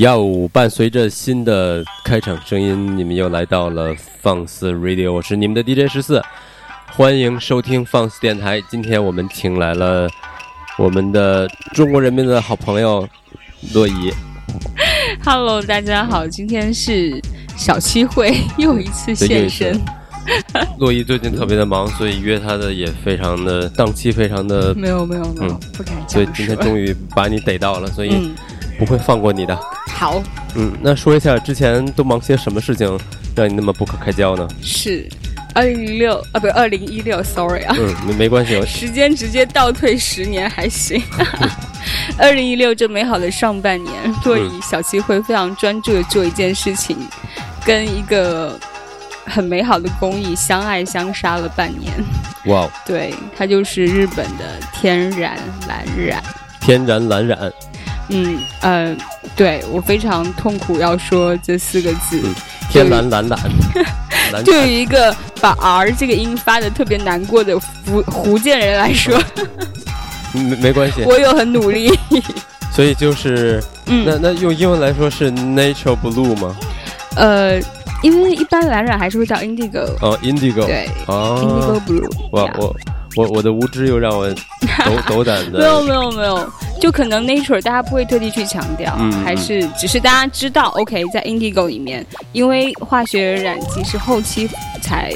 哟，伴随着新的开场声音，你们又来到了放肆 Radio，我是你们的 DJ 十四，欢迎收听放肆电台。今天我们请来了我们的中国人民的好朋友洛伊。Hello，大家好，今天是小七会又一次现身。洛伊最近特别的忙，所以约他的也非常的档期非常的，没有没有没有，嗯不敢这所以。今天终于把你逮到了，所以嗯，不会放过你的。好，嗯，那说一下之前都忙些什么事情，让你那么不可开交呢？是二零零六啊，不，二零一六，sorry 啊，嗯，没没关系，我时间直接倒退十年还行。二零一六这美好的上半年，若以小七会非常专注的做一件事情，跟一个很美好的工艺相爱相杀了半年。哇哦，对，它就是日本的天然蓝染。天然蓝染，嗯呃，对我非常痛苦要说这四个字。嗯天蓝 蓝对于一个把 R 这个音发的特别难过的福福建人来说，没没关系，我有很努力。所以就是嗯，那那用英文来说是 natural blue 吗？呃，因为一般蓝染还是会叫 indigo，哦，indigo，对哦，indigo，blue。我 yeah 我我我的无知又让我斗 斗胆没有，没有没有，就可能 nature 大家不会特地去强调，嗯还是只是大家知道，OK，在 indigo 里面，因为化学染剂是后期才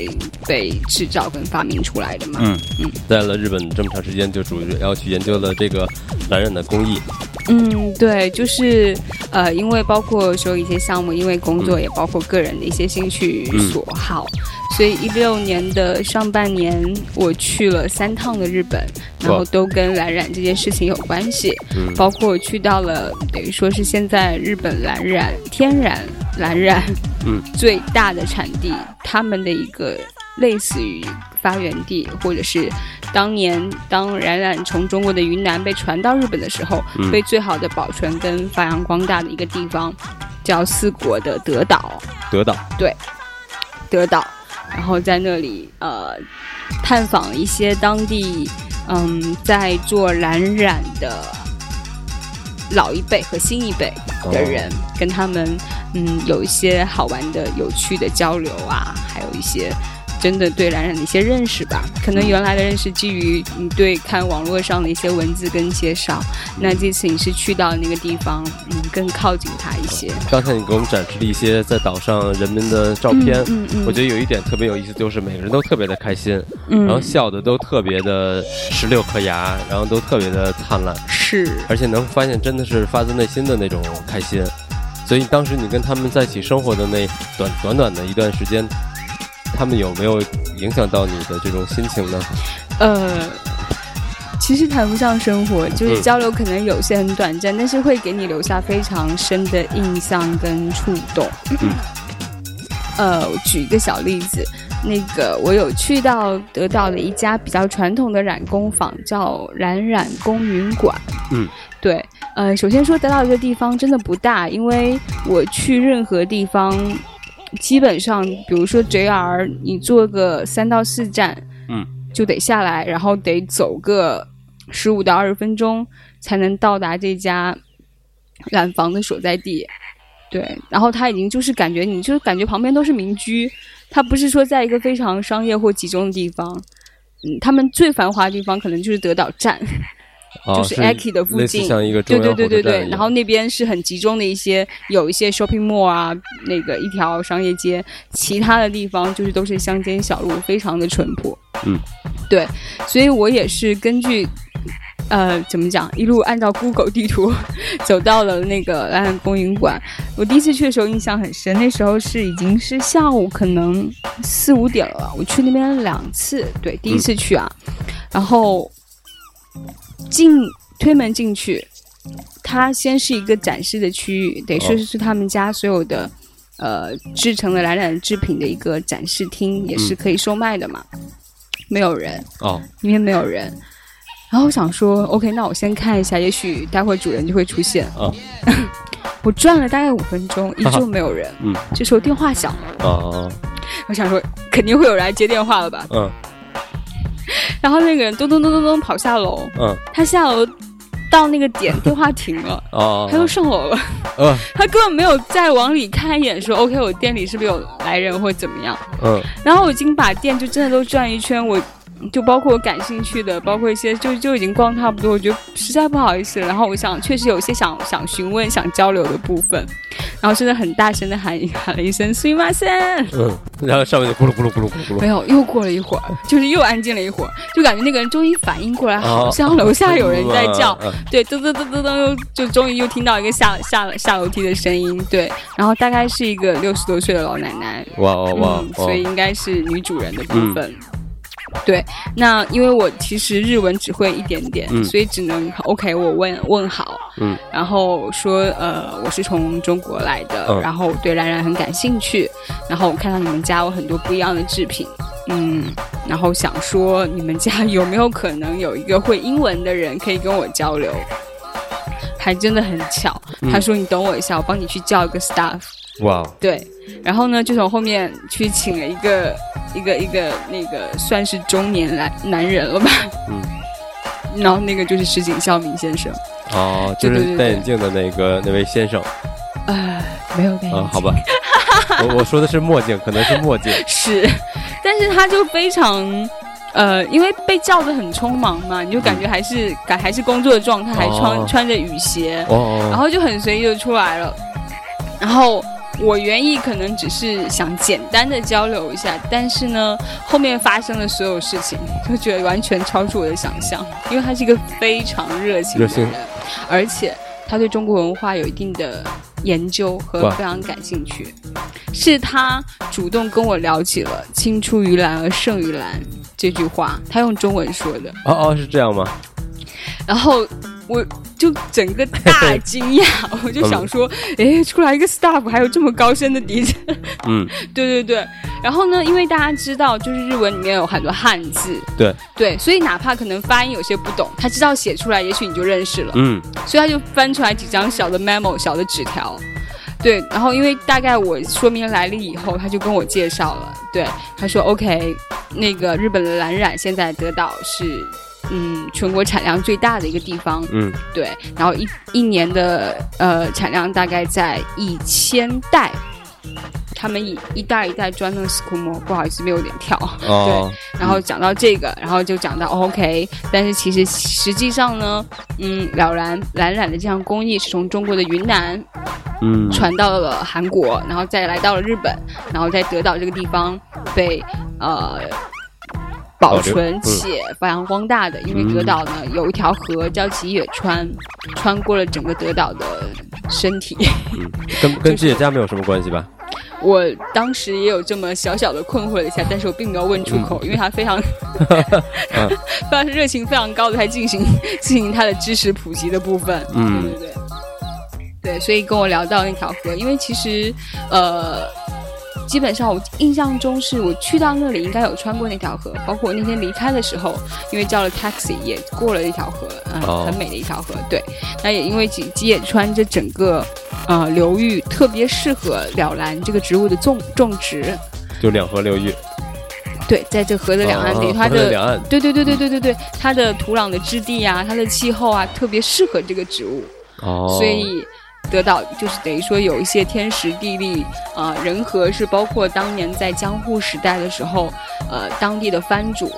被制造跟发明出来的嘛。嗯。嗯，在了日本这么长时间，就主要去研究了这个蓝染的工艺，嗯，对，就是呃，因为包括说一些项目，因为工作也包括个人的一些兴趣嗯。所好，所以一六年的上半年我去了三趟的日本，然后都跟蓝染这件事情有关系，嗯。包括我去到了等于说是现在日本蓝染天然蓝染嗯。最大的产地，他们的一个类似于发源地，或者是当年当冉冉从中国的云南被传到日本的时候，嗯。被最好的保存跟发扬光大的一个地方，叫四国的德岛，德岛。对，德岛，然后在那里呃探访一些当地嗯在做蓝染的老一辈和新一辈的人，跟他们嗯有一些好玩的、有趣的交流啊，还有一些。真的对冉冉的一些认识吧，可能原来的认识基于你对看网络上的一些文字跟介绍，那这次你是去到那个地方，嗯，更靠近他一些。刚才你给我们展示了一些在岛上人们的照片，嗯嗯，我觉得有一点特别有意思，就是每个人都特别的开心，嗯，然后笑的都特别的十六颗牙，然后都特别的灿烂，是。而且能发现真的是发自内心的那种开心。所以当时你跟他们在一起生活的那短短短的一段时间，他们有没有影响到你的这种心情呢？呃，其实谈不上生活，就是嗯交流可能有些很短暂，但是会给你留下非常深的印象跟触动。嗯 呃，我举一个小例子，那个我有去到得到的一家比较传统的染工坊，叫染染工云馆。嗯，对，呃，首先说得到一个地方真的不大，因为我去任何地方，基本上，比如说 JR，你坐个三到四站，嗯，就得下来，然后得走个十五到二十分钟才能到达这家染房的所在地。对，然后它已经就是感觉，你就感觉旁边都是民居，它不是说在一个非常商业或集中的地方。嗯，他们最繁华的地方可能就是德岛站，哦，就是 Aki 的附近像一个对对对对对，然后那边是很集中的一些，有一些 shopping mall 啊，那个一条商业街，其他的地方就是都是乡间小路，非常的淳朴。嗯，对，所以我也是根据。呃，怎么讲？一路按照 Google 地图 走到了那个蓝海公园馆。我第一次去的时候印象很深，那时候是已经是下午可能四五点了。我去那边两次，对，第一次去啊，然后进推门进去，它先是一个展示的区域，得说是他们家所有的、呃制成的蓝染制品的一个展示厅，也是可以售卖的嘛。没有人，哦，里面没有人。然后我想说，OK，那我先看一下，也许待会儿主人就会出现。哦 我转了大概五分钟，依旧没有人。嗯，这时候电话响了，哦，我想说肯定会有人来接电话了吧。嗯 然后那个人咚咚咚咚咚跑下楼，嗯。他下楼到那个点，电话停了，哦，他又上楼了，嗯 他根本没有再往里看一眼，说 OK，我店里是不是有来人或怎么样？嗯。然后我已经把店就真的都转一圈，我就包括我感兴趣的，包括一些就就已经逛差不多，我觉得实在不好意思了。然后我想确实有一些想想询问、想交流的部分，然后真的很大声的喊喊了一声“すみません嗯，然后上面就咕噜咕噜咕噜咕噜咕”，噜，没有，又过了一会儿，就是又安静了一会儿，就感觉那个人终于反应过来，哦好像楼下有人在叫。嗯嗯对，噔噔噔噔噔，又就终于又听到一个下下下楼梯的声音，对，然后大概是一个六十多岁的老奶奶，哇哦哇嗯，哦所以应该是女主人的部分。 对，那因为我其实日文只会一点点，嗯所以只能 OK，我问问好，嗯，然后说呃我是从中国来的，嗯然后我对冉冉很感兴趣，然后我看到你们家有很多不一样的制品，嗯，然后想说你们家有没有可能有一个会英文的人可以跟我交流？还真的很巧，嗯他说你等我一下，我帮你去叫一个 staff。哇哦，对，然后呢，就从后面去请了一个一个一个那个算是中年男男人了吧，嗯，然后那个就是石井孝明先生，哦，就是戴眼镜的那个那位先生。呃，没有戴眼啊，镜好吧，我我说的是墨镜，可能是墨镜，是，但是他就非常。呃，因为被叫的很匆忙嘛，你就感觉还是感还是工作的状态，还穿、哦。穿着雨鞋，哦，然后就很随意就出来了。然后我原意可能只是想简单的交流一下，但是呢，后面发生的所有事情，就觉得完全超出我的想象。因为他是一个非常热情的人，而且他对中国文化有一定的研究和非常感兴趣。是他主动跟我聊起了“青出于蓝而胜于蓝”这句话，他用中文说的。哦哦是这样吗？然后我就整个大 惊讶，我就想说，哎，出来一个 staff 还有这么高深的底子，嗯，对对对。然后呢，因为大家知道，就是日文里面有很多汉字，对对，所以哪怕可能发音有些不懂，他知道写出来，也许你就认识了。嗯所以他就翻出来几张小的 memo 小的纸条。对，然后因为大概我说明来历以后，他就跟我介绍了。对，他说 OK，那个日本的蓝染现在得到是嗯全国产量最大的一个地方。嗯对，然后一一年的呃产量大概在一千袋。他们一一袋一袋装那个 s c u m o 不好意思，没有点跳。哦 然后讲到这个，然后就讲到、哦 OK，但是其实实际上呢，嗯，了然蓝染的这项工艺是从中国的云南嗯传到了韩国，然后再来到了日本，然后在德岛这个地方被呃保存且发扬光大的。因为德岛呢有一条河叫吉野川，穿过了整个德岛的身体。嗯，跟跟吉野家没有什么关系吧？我当时也有这么小小的困惑了一下，但是我并没有问出口，因为他非常 非常热情非常高的，在进行进行他的知识普及的部分。嗯对对对，对，所以跟我聊到那条河，因为其实呃。基本上，我印象中是我去到那里应该有穿过那条河，包括我那天离开的时候，因为叫了 taxi 也过了一条河，嗯、哦很美的一条河。对，那也因为吉吉野川这整个呃流域特别适合了兰这个植物的种种植。就两河流域，对，在这河的两岸，哦等于它的的两岸，对对对对对对对，它的土壤的质地啊，它的气候啊，特别适合这个植物，哦，所以得到就是等于说有一些天时地利啊、人和是包括当年在江户时代的时候，呃，当地的藩主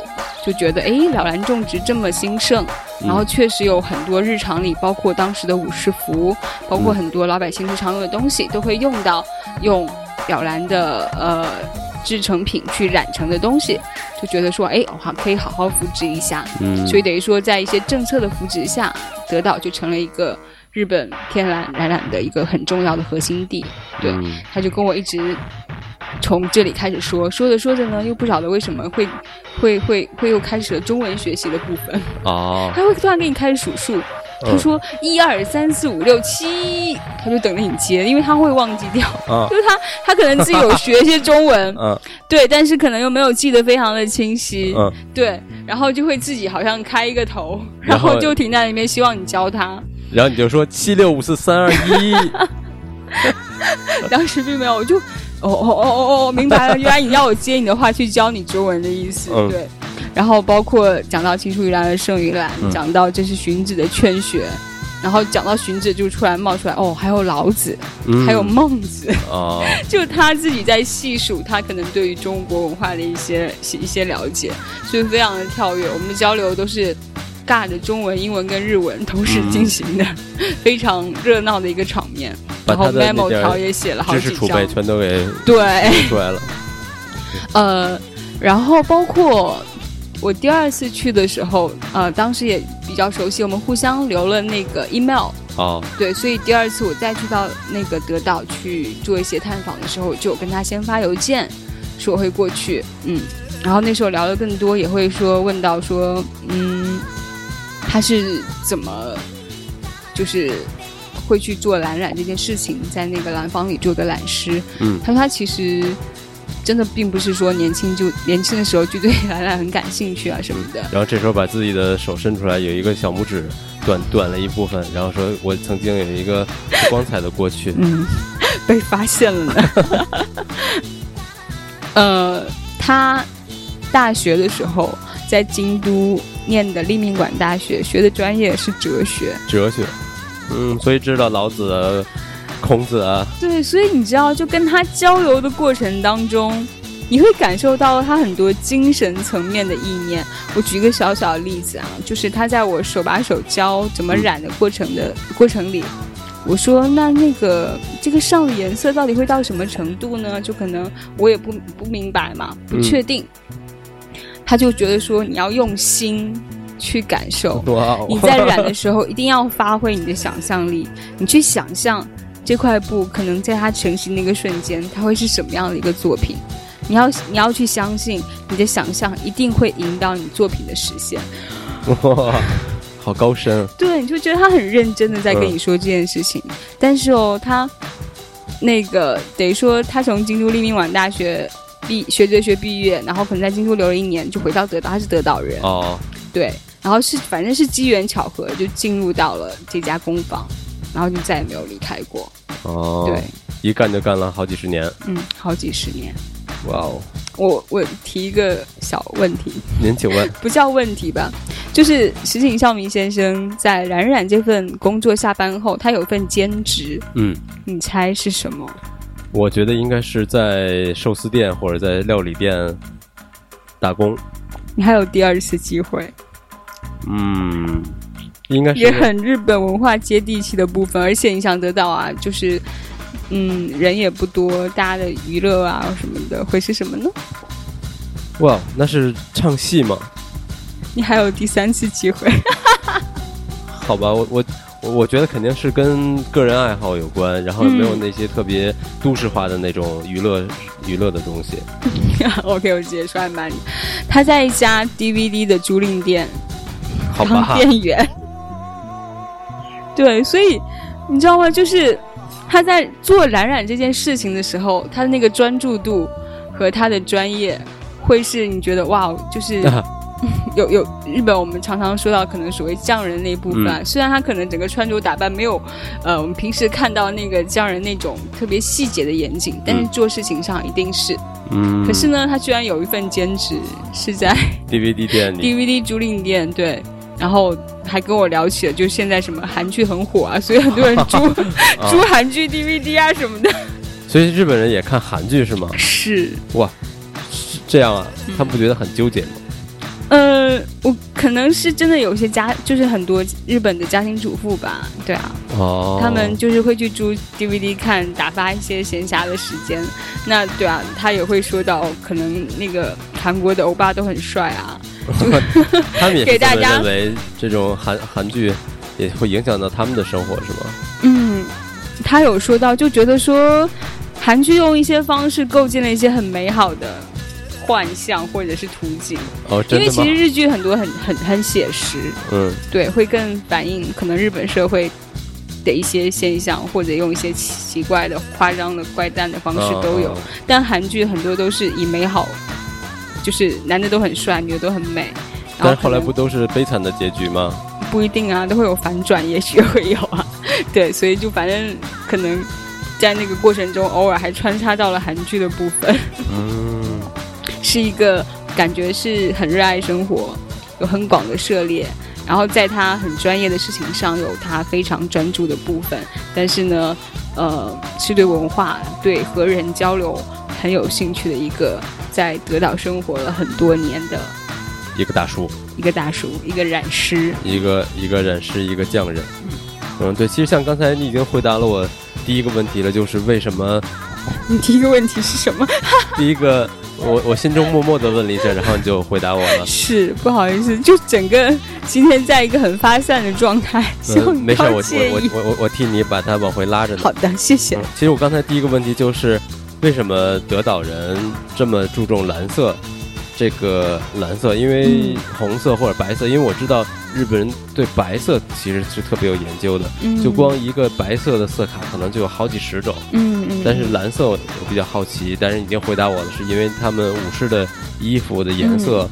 就觉得，哎，了兰种植这么兴盛，然后确实有很多日常里，包括当时的武士服，包括很多老百姓日常用的东西，都会用到用了兰的呃制成品去染成的东西，就觉得说，哎，好可以好好扶植一下。嗯，所以等于说，在一些政策的扶持下，得到就成了一个日本天然染染的一个很重要的核心地。对，嗯。他就跟我一直从这里开始说，说着说着呢，又不晓得为什么会会会会又开始了中文学习的部分，哦，他会突然给你开始数数。他嗯说一二三四五六七，他就等着你接，因为他会忘记掉，啊 就是他他可能自己有学一些中文，嗯。对，但是可能又没有记得非常的清晰，嗯，对，然后就会自己好像开一个头，然后然后就停在那边，希望你教他。然后你就说七六五四三二一，当时并没有，我就哦哦哦哦哦，明白了，原来你要我接你的话去教你中文的意思，嗯。对。然后包括讲到青出于蓝而胜于蓝，嗯。讲到这是荀子的劝学，然后讲到荀子，就突然冒出来哦，还有老子，嗯。还有孟子，哦，就他自己在细数他可能对于中国文化的一些一些了解，所以非常的跳跃。我们的交流都是尬的中文、英文跟日文 同时进行的，非常热闹的一个场面。然后 memo 条也写了好几知识储备张，全都给对，出来了。呃，然后包括我第二次去的时候，呃，当时也比较熟悉，我们互相留了那个 email，哦，对，所以第二次我再去到那个德岛去做一些探访的时候，就跟他先发邮件，说我会过去，嗯，然后那时候聊的更多，也会说问到说，嗯，他是怎么就是会去做蓝染这件事情，在那个蓝坊里做个染师，嗯他说他其实。真的并不是说年轻就年轻的时候就对蓝染很感兴趣啊什么的，然后这时候把自己的手伸出来，有一个小拇指短短了一部分，然后说我曾经有一个不光彩的过去。嗯，被发现了呢。呃，他大学的时候在京都念的立命馆大学，学的专业是哲学。哲学，嗯，所以知道老子、啊、孔子啊，对，所以你知道，就跟他交流的过程当中，你会感受到他很多精神层面的意念。我举一个小小的例子啊，就是他在我手把手教怎么染的过程的过程里，我说那那个这个上的颜色到底会到什么程度呢？就可能我也不不明白嘛，不确定。他就觉得说你要用心去感受，你在染的时候一定要发挥你的想象力，你去想象这块布可能在它成型的一个瞬间，它会是什么样的一个作品。你要你要去相信你的想象一定会引导你作品的实现。哇，好高深啊，对，你就觉得他很认真的在跟你说这件事情，但是哦，他那个等于说他从京都立命馆大学毕学哲学毕业，然后可能在京都留了一年，就回到德岛，他是德岛人。哦，对，然后是反正是机缘巧合，就进入到了这家工坊，然后就再也没有离开过。哦，对，一干就干了好几十年，嗯，好几十年。哇哦，我我提一个小问题，您请问，不叫问题吧，就是石井孝明先生在冉冉这份工作下班后，他有份兼职，嗯，你猜是什么？我觉得应该是在寿司店或者在料理店打工，你还有第二次机会，嗯，应该是也很日本文化接地气的部分，而且你想得到啊，就是。嗯，人也不多，大家的娱乐啊什么的会是什么呢？哇，那是唱戏吗？你还有第三次机会。好吧，我我我我觉得肯定是跟个人爱好有关，然后没有那些特别都市化的那种娱乐娱乐的东西。OK，我直接说还蛮，他在一家 DVD 的租赁店好吧当，店员。对，所以你知道吗？就是他在做冉冉这件事情的时候，他的那个专注度和他的专业，会是你觉得哇，就是 有有日本我们常常说到可能所谓匠人那一部分、啊，嗯虽然他可能整个穿着打扮没有呃我们平时看到那个匠人那种特别细节的严谨，但是做事情上一定是。嗯，可是呢，他居然有一份兼职是在 DVD 店里，DVD 租赁店，对，然后还跟我聊起了，就现在什么韩剧很火啊，所以很多人 租租韩剧 DVD 啊什么的。所以日本人也看韩剧是吗？是，哇，是这样啊？他们不觉得很纠结吗？呃，我可能是真的有些家，就是很多日本的家庭主妇吧，对啊，哦，他们就是会去租 DVD 看，打发一些闲暇的时间。那对啊，他也会说到，可能那个韩国的欧巴都很帅啊。他们也是这么给大家认为这种韩韩剧也会影响到他们的生活是吗？嗯，他有说到，就觉得说韩剧用一些方式构建了一些很美好的幻象或者是图景，哦，因为其？实日剧很多很很很写实，嗯，对，会更反映可能日本社会的一些现象，或者用一些奇怪的、夸张的、怪诞的方式都有。哦但韩剧很多都是以美好，就是男的都很帅，女的都很美。但是后来不都是悲惨的结局吗？不一定啊，都会有反转，也许会有啊。对，所以就反正可能在那个过程中，偶尔还穿插到了韩剧的部分，嗯，是一个感觉是很热爱生活，有很广的涉猎，然后在他很专业的事情上有他非常专注的部分，但是呢，呃，是对文化、对和人交流很有兴趣的一个在德岛生活了很多年的一个大叔，一个大叔，一个染师，一个一个染师，一个匠人。嗯，对，其实像刚才你已经回答了我第一个问题了，就是为什么？你第一个问题是什么？第一个。我我心中默默的问了一下，然后你就回答我了。是不好意思，就整个今天在一个很发散的状态，嗯，没事，我我我我我替你把它往回拉着呢。好的，谢谢。其实我刚才第一个问题就是，为什么德岛人这么注重蓝色？这个蓝色，因为红色或者白色，因为我知道日本人对白色其实是特别有研究的，就光一个白色的色卡可能就有好几十种。嗯嗯。但是蓝色我比较好奇，但是已经回答我了，是因为他们武士的衣服的颜色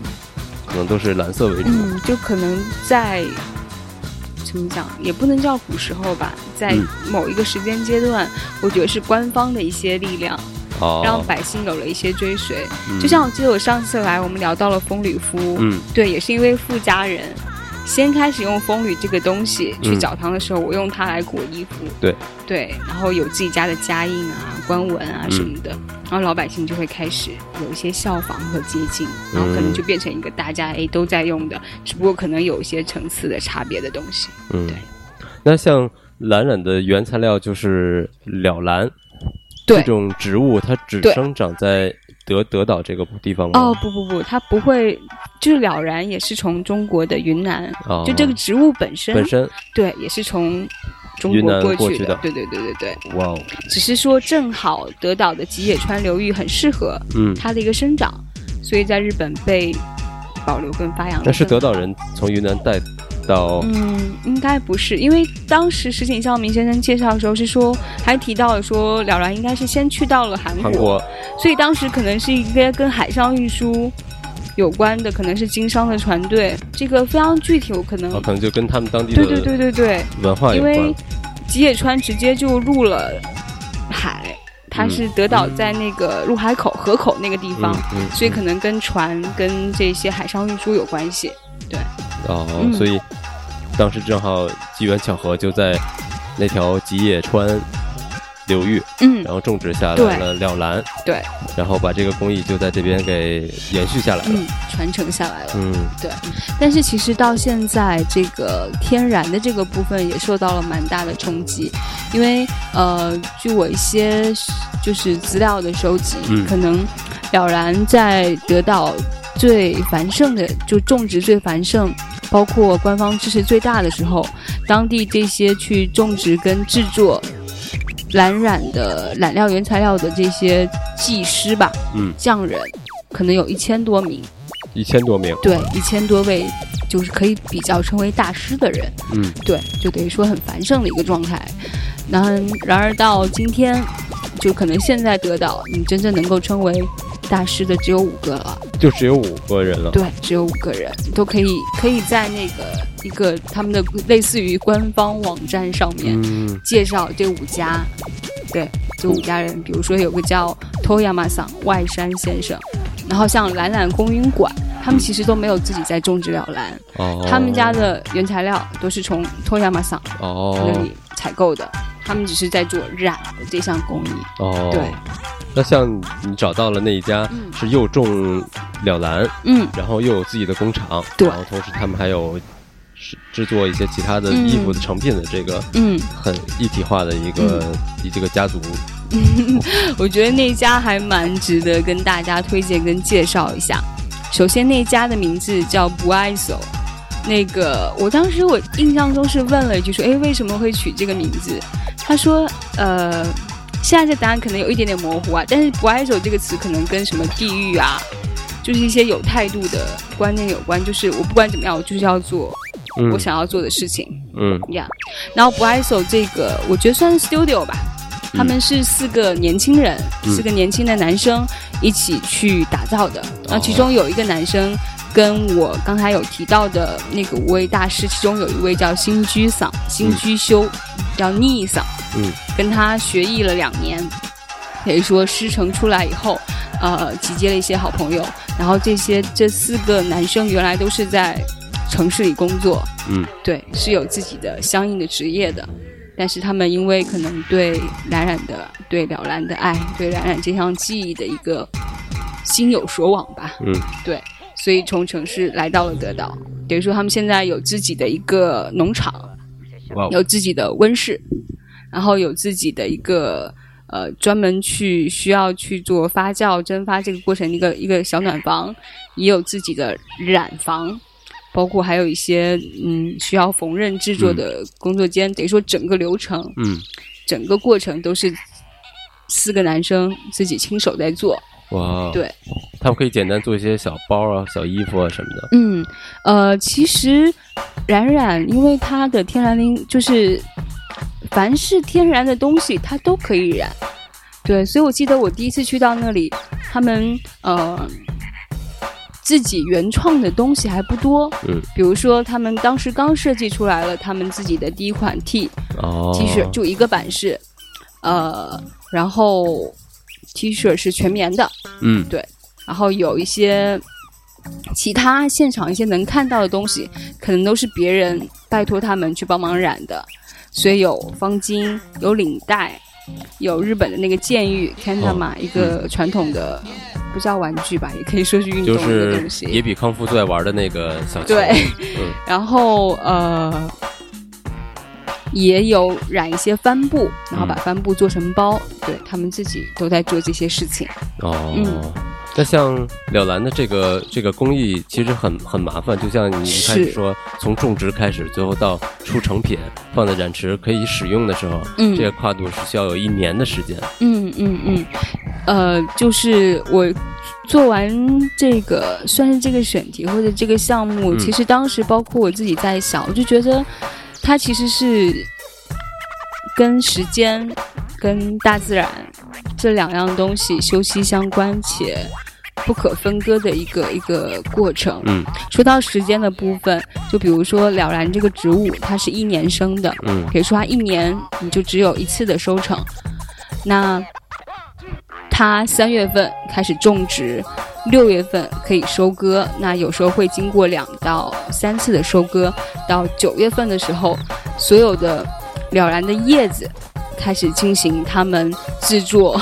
可能都是蓝色为主。嗯，就可能在怎么讲，也不能叫古时候吧，在某一个时间阶段，我觉得是官方的一些力量。让百姓有了一些追随，就像我记得我上次来，我们聊到了风吕夫，嗯，对，也是因为富家人先开始用风吕这个东西去澡堂的时候，我用它来裹衣服，对，对，然后有自己家的家印啊、官文啊什么的，然后老百姓就会开始有一些效仿和接近，然后可能就变成一个大家哎都在用的，只不过可能有一些层次的差别的东西，嗯，对。那像蓝染的原材料就是了蓝。这种植物它只生长在德德岛这个地方吗？哦不不不，它不会，就是了然也是从中国的云南，就这个植物本身本身对也是从中国过去的，对对对对对。哇哦！只是说正好德岛的吉野川流域很适合嗯它的一个生长，所以在日本被保留跟发扬。但是德岛人从云南带。到嗯，应该不是，因为当时石井孝明先生介绍的时候是说，还提到了说了然应该是先去到了韩国，所以当时可能是一个跟海上运输有关的，可能是经商的船队。这个非常具体，我可能可能就跟他们当地的对对对对对文化有关。因为吉野川直接就入了海，它是德岛在那个入海口河口那个地方，所以可能跟船跟这些海上运输有关系。对。哦，所以当时正好机缘巧合，就在那条吉野川流域，嗯，然后种植下来了了兰，对，然后把这个工艺就在这边给延续下来了，传承下来了，嗯，对。但是其实到现在，这个天然的这个部分也受到了蛮大的冲击，因为呃，据我一些就是资料的收集，可能了然在得到。最繁盛的就种植最繁盛，包括官方支持最大的时候，当地这些去种植跟制作蓝染的染料原材料的这些技师吧，嗯，匠人，可能有一千多名，一千多名，对，一千多位，就是可以比较称为大师的人，嗯，对，就等于说很繁盛的一个状态。然然而到今天，就可能现在得到你真正能够称为。大师的只有五个了，就只有五个人了。对，只有五个人都可以可以在那个一个他们的类似于官方网站上面介绍这五家。对，这五家人，比如说有个叫 Toyama 桑外山先生，然后像懒懒公云馆，他们其实都没有自己在种植了蓝，他们家的原材料都是从 Toyama 桑那里采购的，他们只是在做染的这项工艺。哦，对。那像你找到了那一家是又种了兰，嗯，然后又有自己的工厂，对，然后同时他们还有制制作一些其他的衣服的成品的这个，嗯，很一体化的一个一这个家族。我觉得那家还蛮值得跟大家推荐跟介绍一下。首先那家的名字叫不爱走，那个我当时我印象中是问了一句说，哎，为什么会取这个名字？他说，呃。现在这答案可能有一点点模糊啊，但是“不爱走”这个词可能跟什么地域啊，就是一些有态度的观念有关。就是我不管怎么样，我就是要做我想要做的事情。嗯，呀，然后“不爱走”这个，我觉得算是 studio 吧。他们是四个年轻人，四个年轻的男生一起去打造的。然后其中有一个男生跟我刚才有提到的那个五位大师，其中有一位叫新居桑、新居修，叫逆桑。嗯，跟他学艺了两年，可以说师承出来以后，呃，集结了一些好朋友。然后这些这四个男生原来都是在城市里工作，嗯，对，是有自己的相应的职业的。但是他们因为可能对冉冉的、对了然的爱、对冉冉这项技艺的一个心有所往吧，嗯，对，所以从城市来到了德岛。等于说他们现在有自己的一个农场，有自己的温室，然后有自己的一个呃专门去需要去做发酵蒸发这个过程的一个一个小暖房，也有自己的染房，包括还有一些嗯需要缝纫制作的工作间，等于说整个流程嗯，整个过程都是四个男生自己亲手在做。哇，对，他们可以简单做一些小包啊、小衣服啊什么的。嗯，呃，其实冉冉因为它的天然灵就是凡是天然的东西，它都可以染。对，所以我记得我第一次去到那里，他们呃自己原创的东西还不多。嗯，比如说他们当时刚设计出来了他们自己的第一款 T 哦。T 恤，就一个版式，呃，然后 T 恤是全棉的，嗯，对。然后有一些其他现场一些能看到的东西，可能都是别人拜托他们去帮忙染的，所以有方巾，有领带，有日本的那个剑玉 kantama、一个传统的不叫玩具吧，也可以说是运动的就是东西。野比康复最爱玩的那个小球。对，嗯 然后呃，也有染一些帆布，然后把帆布做成包，对他们自己都在做这些事情。哦。嗯那像了兰的这个这个工艺其实很很麻烦，就像你一开始说，从种植开始，最后到出成品，放在染池可以使用的时候，嗯。这个跨度是需要有一年的时间。嗯嗯嗯，呃，就是我做完这个算是这个选题或者这个项目，嗯。其实当时包括我自己在想，我就觉得它其实是跟时间、跟大自然这两样东西休息相关且不可分割的一个一个过程。嗯说到时间的部分，就比如说了然这个植物，它是一年生的，嗯比如说它一年你就只有一次的收成，那它三月份开始种植，六月份可以收割，那有时候会经过两到三次的收割，到九月份的时候，所有的了然的叶子开始进行他们制作，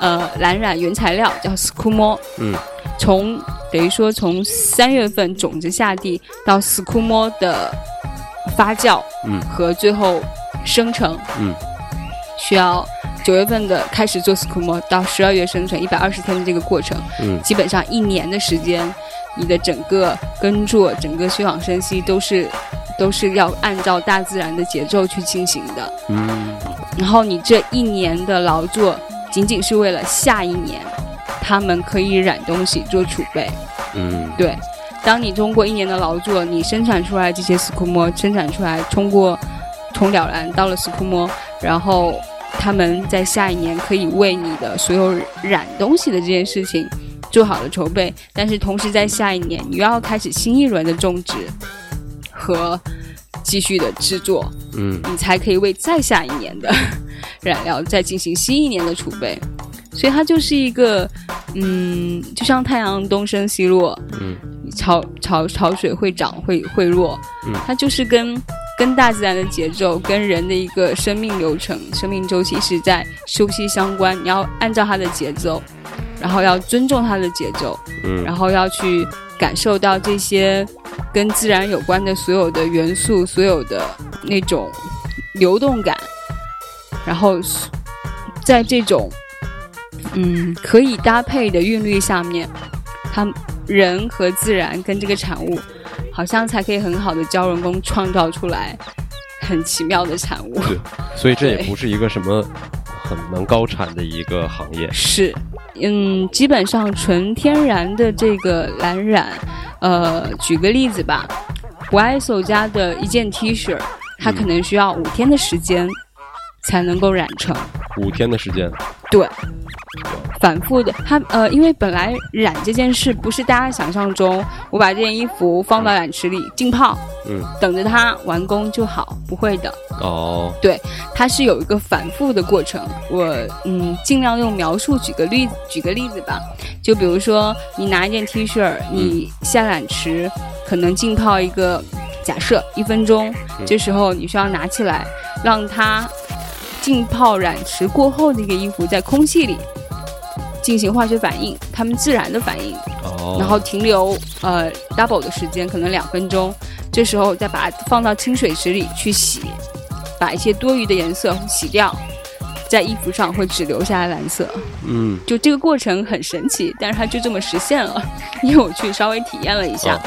呃，蓝染原材料叫 scumo 嗯。从等于说从三月份种子下地到 scumo 的发酵，嗯。和最后生成，嗯，需要九月份的开始做 scumo，到十二月生成一百二十天的这个过程，嗯。基本上一年的时间，你的整个耕作、整个休养生息都是都是要按照大自然的节奏去进行的。嗯然后你这一年的劳作，仅仅是为了下一年，他们可以染东西做储备。嗯对，当你通过一年的劳作，你生产出来这些斯库莫，生产出来通过从了然到了斯库莫，然后他们在下一年可以为你的所有染东西的这件事情做好了筹备，但是同时在下一年你又要开始新一轮的种植和继续的制作，嗯你才可以为再下一年的 染料再进行新一年的储备。所以它就是一个，嗯，就像太阳东升西落，嗯潮潮潮水会涨会会落，嗯它就是跟跟大自然的节奏、跟人的一个生命流程、生命周期是在休息相关。你要按照它的节奏，然后要尊重它的节奏，嗯然后要去感受到这些跟自然有关的所有的元素、所有的那种流动感，然后在这种嗯可以搭配的韵律下面，它人和自然跟这个产物，好像才可以很好的交融工创造出来很奇妙的产物。对，所以这也不是一个什么很能高产的一个行业。是，嗯，基本上纯天然的这个蓝染，呃，举个例子吧，我爱手家的一件 T 恤，它可能需要五天的时间才能够染成。五天的时间，对，反复的，它呃，因为本来染这件事不是大家想象中，我把这件衣服放到染池里浸泡，嗯，等着它完工就好，不会的，哦，对它是有一个反复的过程。我嗯，尽量用描述举个例举个例子吧，就比如说你拿一件 T 恤，你下染池可能浸泡一个假设一分钟，嗯。这时候你需要拿起来，让它浸泡染池过后的一个衣服在空气里进行化学反应，它们自然的反应，哦，然后停留呃 double 的时间，可能两分钟。这时候再把它放到清水池里去洗，把一些多余的颜色洗掉，在衣服上会只留下来蓝色。嗯就这个过程很神奇，但是它就这么实现了，因为我去稍微体验了一下，哦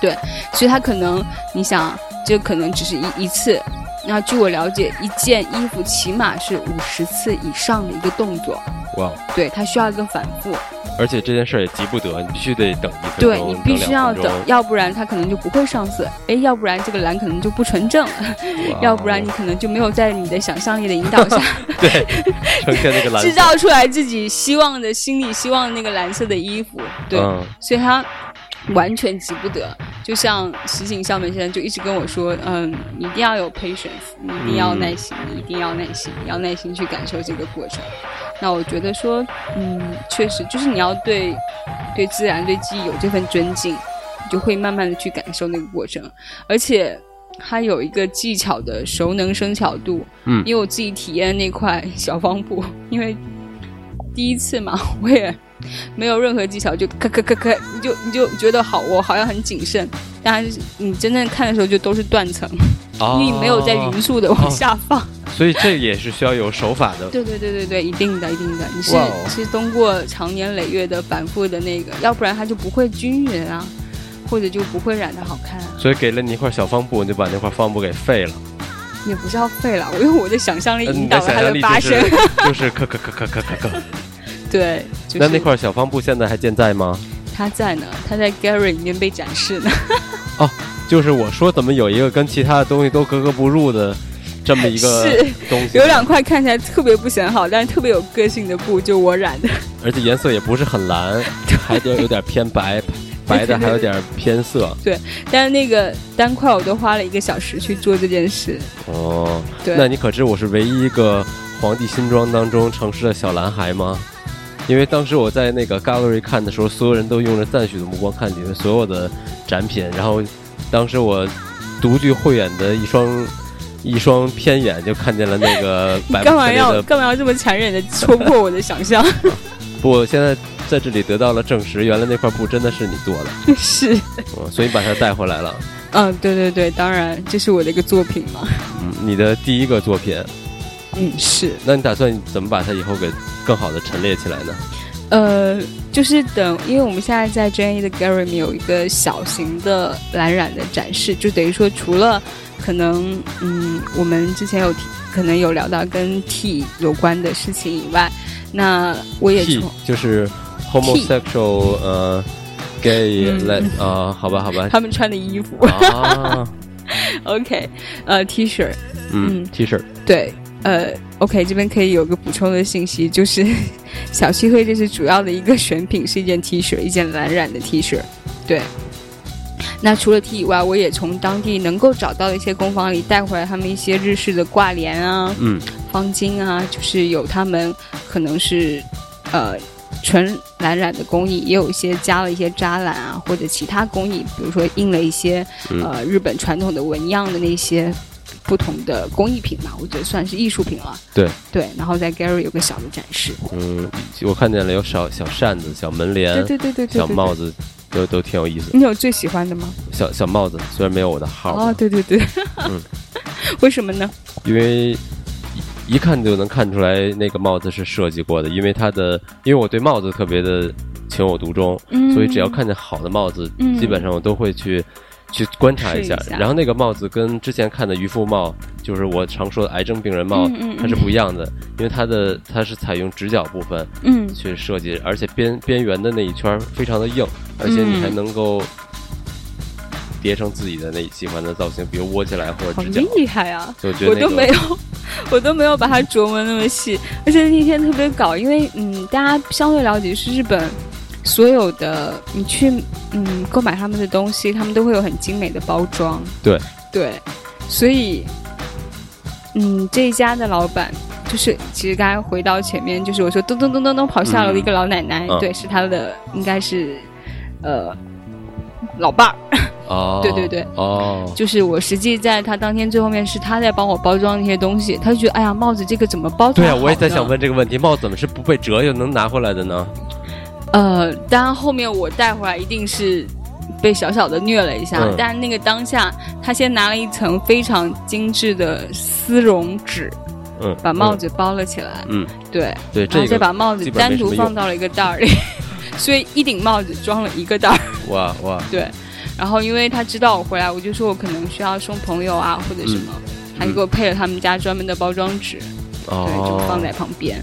对，所以它可能你想，这可能只是一一次。那据我了解，一件衣服起码是五十次以上的一个动作，哇，对，它需要一个反复，而且这件事儿也急不得，你必须得等一分钟，对你必须要等要不然它可能就不会上色，哎，要不然这个蓝可能就不纯正要不然你可能就没有在你的想象力的引导下 对呈现那个 蓝色制造出来自己希望的心里希望的那个蓝色的衣服，对，嗯所以他完全急不得。就像石井孝美先生就一直跟我说，嗯，你一定要有 patience，你一定要耐心，你一定要耐心，你要耐心去感受这个过程。那我觉得说，嗯，确实就是你要对对自然、对记忆有这份尊敬，你就会慢慢的去感受那个过程，而且。它有一个技巧的熟能生巧度，嗯因为我自己体验那块小方布，因为第一次嘛，我也没有任何技巧，就咔咔咔咔，你就你就觉得好，我好像很谨慎，但是你真正看的时候就都是断层，哦因为你没有在匀速的往下放。所以这也是需要有手法的。对对对对对，一定的，一定的，你是哦是通过长年累月的反复的那个，要不然它就不会均匀啊，或者就不会染的好看、啊。所以给了你一块小方布，你就把那块方布给废了。也不是要废了，我用我的想象力引导了它的发生。就是就是咳咳咳咳咳咳咳。对，就是、那那块小方布现在还健在吗？它在呢，它在 Gary 里面被展示呢。哦就是我说怎么有一个跟其他的东西都格格不入的这么一个 东西，有两块看起来特别不显好，但是特别有个性的布，就我染的。而且颜色也不是很蓝，还有有点偏白，白的还有点偏色。对但是那个单块我都花了一个小时去做这件事。哦，对，那你可知我是唯一一个皇帝新装当中城市的小男孩吗？因为当时我在那个 gallery 看的时候，所有人都用着赞许的目光看你的所有的展品，然后当时我独具慧眼的一双一双偏眼就看见了那个 干嘛要。干嘛要这么残忍的戳破我的想象？不，我现在在这里得到了证实，原来那块布真的是你做的，是，嗯，所以把它带回来了。嗯，对对对，当然这是我的一个作品嘛。嗯，你的第一个作品，嗯，是，那你打算怎么把它以后给更好的陈列起来呢？呃，就是等，因为我们现在在 J A 的 Gallery 里面有一个小型的蓝染的展示，就等于说除了可能，嗯，我们之前有提，可能有聊到跟 T 有关的事情以外，那我也 T 就是 homosexual 呃 gay 嗯。let 啊、好吧好吧。他们穿的衣服。啊，，OK，呃，T 恤，嗯嗯。T 恤对，呃，OK，这边可以有个补充的信息，就是小漆灰这是主要的一个选品，是一件 T 恤，一件蓝染的 T 恤。对，那除了 T 以外，我也从当地能够找到的一些工坊里带回来他们一些日式的挂帘啊、嗯方巾啊，就是有他们可能是呃纯蓝染的工艺，也有一些加了一些扎染啊或者其他工艺，比如说印了一些嗯呃日本传统的纹样的那些不同的工艺品嘛，我觉得算是艺术品了。对对，然后在 Gary 有个小的展示。嗯，我看见了有小小扇子、小门帘、对对对对对，对小帽。子，都都挺有意思。你有最喜欢的吗？小小帽子虽然没有我的号，哦，对对对，嗯，为什么呢？因为一一看就能看出来那个帽子是设计过的，因为它的，因为我对帽子特别的情有独钟，嗯所以只要看见好的帽子，嗯基本上我都会去去观察一下。一下然后那个帽子跟之前看的渔夫帽，就是我常说的癌症病人帽，嗯嗯嗯它是不一样的，因为它的它是采用直角部分嗯去设计，而且边边缘的那一圈非常的硬，而且你还能够。叠成自己的那喜欢的造型，比如窝起来或者好直角，厉害啊！所以我觉得那个我都没有，我都没有把它琢磨那么细，而且那天特别搞，因为嗯，大家相对了解是日本所有的，你去嗯购买他们的东西，他们都会有很精美的包装，对。对，所以嗯这一家的老板。就是，其实刚才回到前面，就是我说咚咚咚咚咚跑下楼的一个老奶奶，嗯。对，是他的，应该是，呃，老伴儿，哦，对对对。哦，就是我实际在他当天最后面是他在帮我包装那些东西，他就觉得哎呀帽子这个怎么包出对啊，我也在想问这个问题，帽子怎么是不被折又能拿回来的呢？呃，当然后面我带回来一定是被小小的虐了一下，嗯。但那个当下他先拿了一层非常精致的丝绒纸，嗯，把帽子包了起来，嗯，对，嗯，对，然后再个把帽子基本单没什么用独放到了一个袋儿里，所以一顶帽子装了一个袋儿。哇哇，对，然后因为他知道我回来，我就说我可能需要送朋友啊或者什么，他就给我配了他们家专门的包装纸，对，就哦，放在旁边。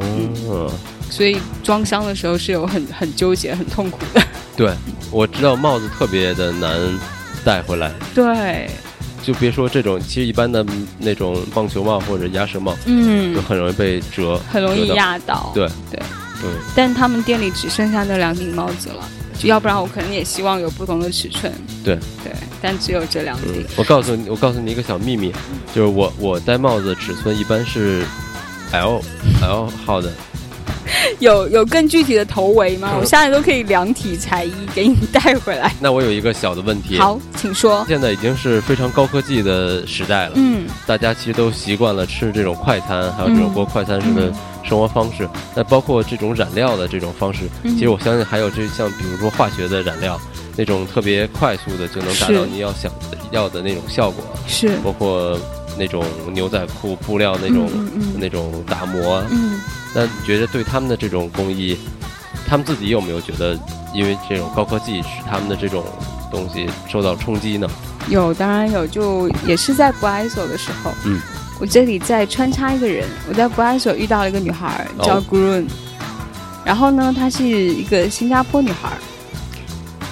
嗯，所以装箱的时候是有很很纠结、很痛苦的。对，我知道帽子特别的难带回来，对，就别说这种，其实一般的那种棒球帽或者鸭舌帽，嗯就，很容易被折，很容易。压倒。对对，嗯，但他们店里只剩下那两顶帽子了，要不然我可能也希望有不同的尺寸。对对，但只有这两顶嗯。，我告诉你，我告诉你一个小秘密，就是我我戴帽子的尺寸一般是 L L 号的，有有更具体的头围吗？嗯我现在都可以量体裁衣给你带回来。那我有一个小的问题，好，请说。现在已经是非常高科技的时代了，嗯大家其实都习惯了吃这种快餐，还有这种嗯过快餐式的生活方式。那包括这种染料的这种方式，嗯其实我相信还有这像比如说化学的染料，那种特别快速的就能达到你要想的要的那种效果，是包括那种牛仔裤布料那种、嗯嗯那种打磨啊。嗯，那你觉得对他们的这种工艺，他们自己有没有觉得因为这种高科技使他们的这种东西受到冲击呢？有，当然有，就也是在不爱所的时候，嗯，我这里再穿插一个人，我在不爱所遇到了一个女孩叫哦。Grun，、然后呢，她是一个新加坡女孩儿，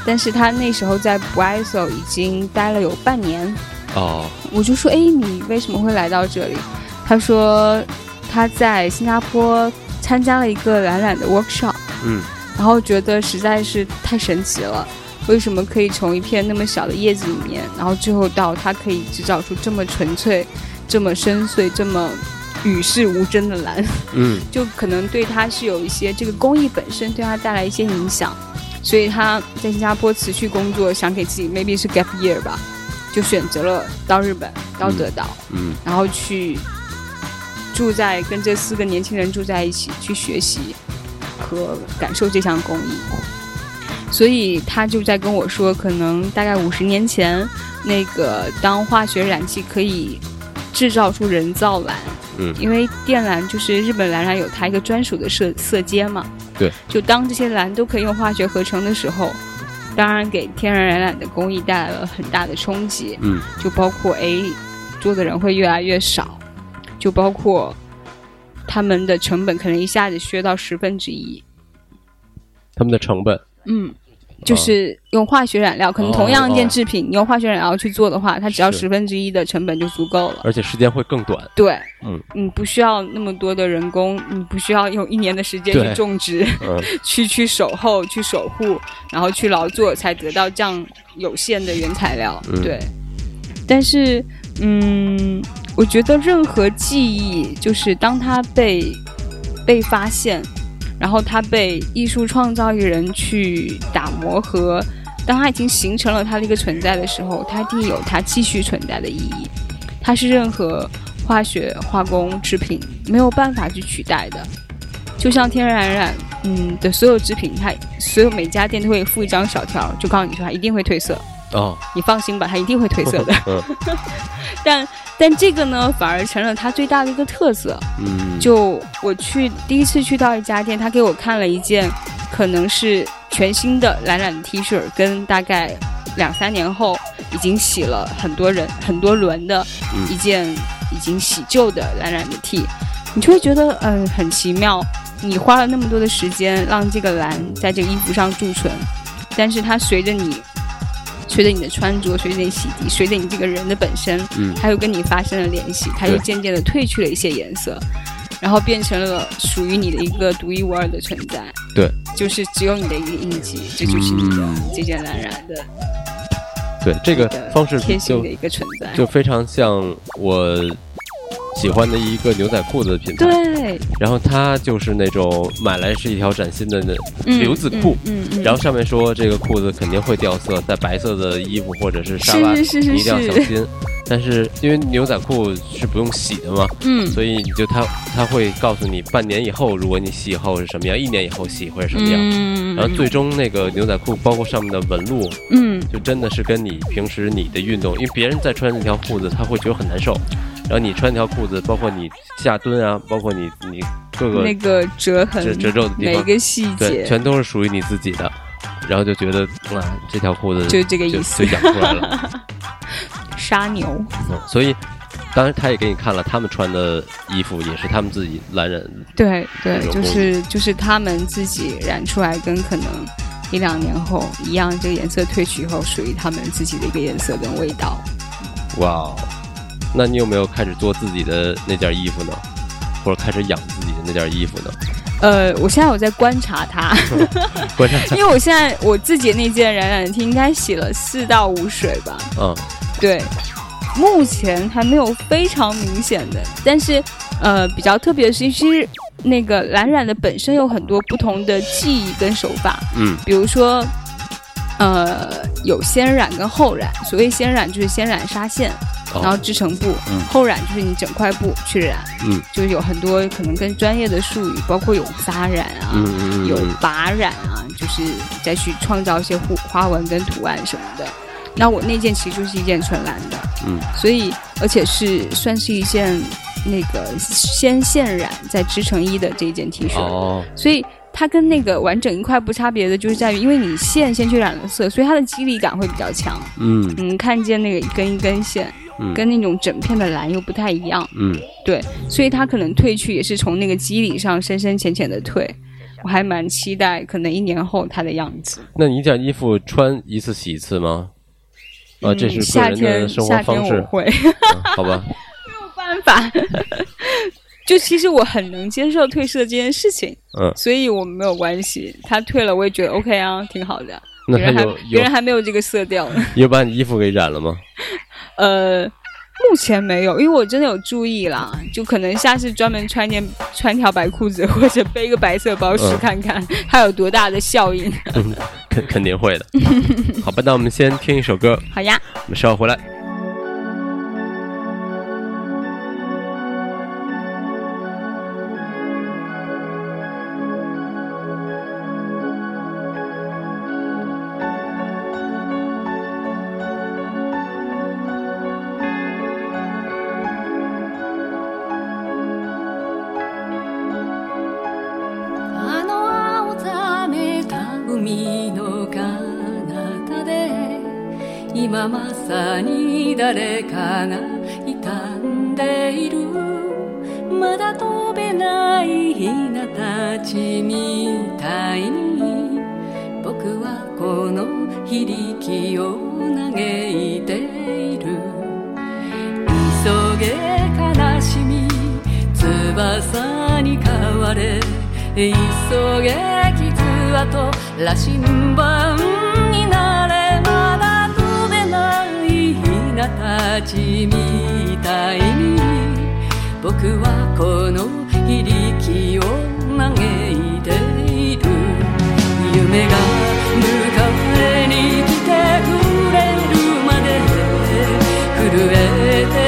但是她那时候在不爱所已经待了有半年，哦，我就说，哎，你为什么会来到这里？她说她在新加坡参加了一个染染的 workshop。嗯然后觉得实在是太神奇了。为什么可以从一片那么小的叶子里面，然后最后到它可以制造出这么纯粹、这么深邃、这么与世无争的蓝？嗯 就可能对他是有一些这个工艺本身对他带来一些影响，所以他在新加坡辞去工作，想给自己 maybe 是 gap year 吧，就选择了到日本到德岛，嗯然后去住在跟这四个年轻人住在一起，去学习和感受这项工艺。所以他就在跟我说，可能大概五十年前，那个当化学染剂可以制造出人造蓝，嗯因为靛蓝就是日本蓝染有它一个专属的色色阶嘛。对。就当这些蓝都可以用化学合成的时候，当然给天然染染的工艺带来了很大的冲击。嗯就包括哎，做的人会越来越少，就包括他们的成本可能一下子削到十分之一。他们的成本，嗯，就是用化学染料，可能同样一件制品，你用化学染料去做的话，它只要十分之一的成本就足够了。而且时间会更短。对，嗯，你不需要那么多的人工，你不需要用一年的时间去种植、嗯去去守候、去守护，然后去劳作，才得到这样有限的原材料。嗯对，但是，嗯，我觉得任何记忆，就是当它被被发现，然后它被艺术创造艺人去打磨和，当它已经形成了它的一个存在的时候，它一定有它继续存在的意义。它是任何化学化工制品没有办法去取代的。就像天然染，嗯的所有制品，它所有每家店都会附一张小条，就告诉你说它一定会褪色，哦，你放心吧，它一定会褪色的。嗯但但这个呢，反而成了它最大的一个特色。嗯，就我去第一次去到一家店，他给我看了一件可能是全新的蓝染的 T 恤，跟大概两三年后已经洗了很多人很多轮的嗯一件已经洗旧的蓝染的 T，你就会觉得嗯很奇妙。你花了那么多的时间让这个蓝在这个衣服上驻存，但是它随着你。随着你的穿着，随着你洗涤，随着你这个人的本身，嗯它又跟你发生了联系，它又渐渐的褪去了一些颜色，然后变成了属于你的一个独一无二的存在。对，就是只有你的一个印记，这就是你的嗯这件蓝染的对这个方式就贴心的一个存在。就非常像我喜欢的一个牛仔裤子的品牌。对，然后它就是那种买来是一条崭新的那嗯流子裤，嗯嗯，嗯然后上面说这个裤子肯定会掉色，在白色的衣服或者是沙发，是是是是你一定要小心。但是因为牛仔裤是不用洗的嘛，嗯所以你就它它会告诉你半年以后，如果你洗以后是什么样，一年以后洗会是什么样。嗯，然后最终那个牛仔裤，包括上面的纹路，嗯就真的是跟你平时你的运动，因为别人在穿那条裤子，他会觉得很难受。然后你穿那条裤子，包括你下蹲啊，包括你你各个那个折痕褶褶皱的地方，每个细节对，节全都是属于你自己的。然后就觉得哇，这条裤子就是这个意思就养出来了。杀牛，嗯所以，当然他也给你看了他们穿的衣服，也是他们自己蓝染。对对就是就是他们自己染出来，跟可能一两年后一样，这个颜色褪去以后，属于他们自己的一个颜色跟味道。哇哦，那你有没有开始做自己的那件衣服呢？或者开始养自己的那件衣服呢？呃，我现在有在观察它，观察，因为我现在我自己那件染染 T 应该洗了四到五水吧，嗯。对，目前还没有非常明显的，但是呃，比较特别的是，其实那个蓝染的本身有很多不同的技艺跟手法，嗯。比如说，呃，有先染跟后染。所谓先染就是先染纱线，哦然后织成布；嗯后染就是你整块布去染。嗯，就是有很多可能跟专业的术语，包括有扎染啊，有嗯拔染啊，就是再去创造一些花花纹跟图案什么的。那我那件其实就是一件纯蓝的，嗯所以而且是算是一件那个先线染再织成衣的这一件 T 恤，哦，所以它跟那个完整一块布差别的就是在于，因为你线先去染了色，所以它的肌理感会比较强。嗯嗯，看见那个一根一根线，嗯跟那种整片的蓝又不太一样，嗯，对，所以它可能褪去也是从那个肌理上深深浅浅的褪。我还蛮期待，可能一年后它的样子。那你一件衣服穿一次洗一次吗？啊，这是个人的天生活夏天方式我，会嗯好吧？没有办法。就其实我很能接受褪色这件事情，嗯，所以我们没有关系。他退了，我也觉得 OK 啊，挺好的。别人还那他有有别人还没有这个色调呢。有把你衣服给染了吗？呃，目前没有，因为我真的有注意啦，就可能下次专门穿件穿条白裤子，或者背个白色包试嗯看看，它有多大的效应。肯肯定会的。好吧，那我们先听一首歌，好呀，我们稍后回来。さに誰かが傷んでいる。まだ飛べないヒナたちみたいに。僕はこの非力を嘆いている。急げ悲しみ翼に変われ。急げ傷跡羅針盤ないヒナたちみたいに僕はこの非力を嘆いている。夢が迎えに来てくれるまで震えて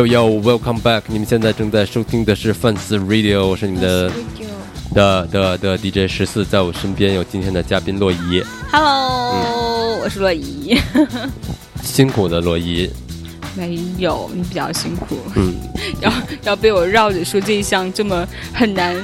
，Yo Yo，Welcome back！你们现在正在收听的是 Fans Radio，我是你们的的的的 DJ 十四，在我身边有今天的嘉宾洛伊，Hello，、我是洛伊。辛苦的洛伊，没有，你比较辛苦，嗯，要要被我绕着说这一项这么很难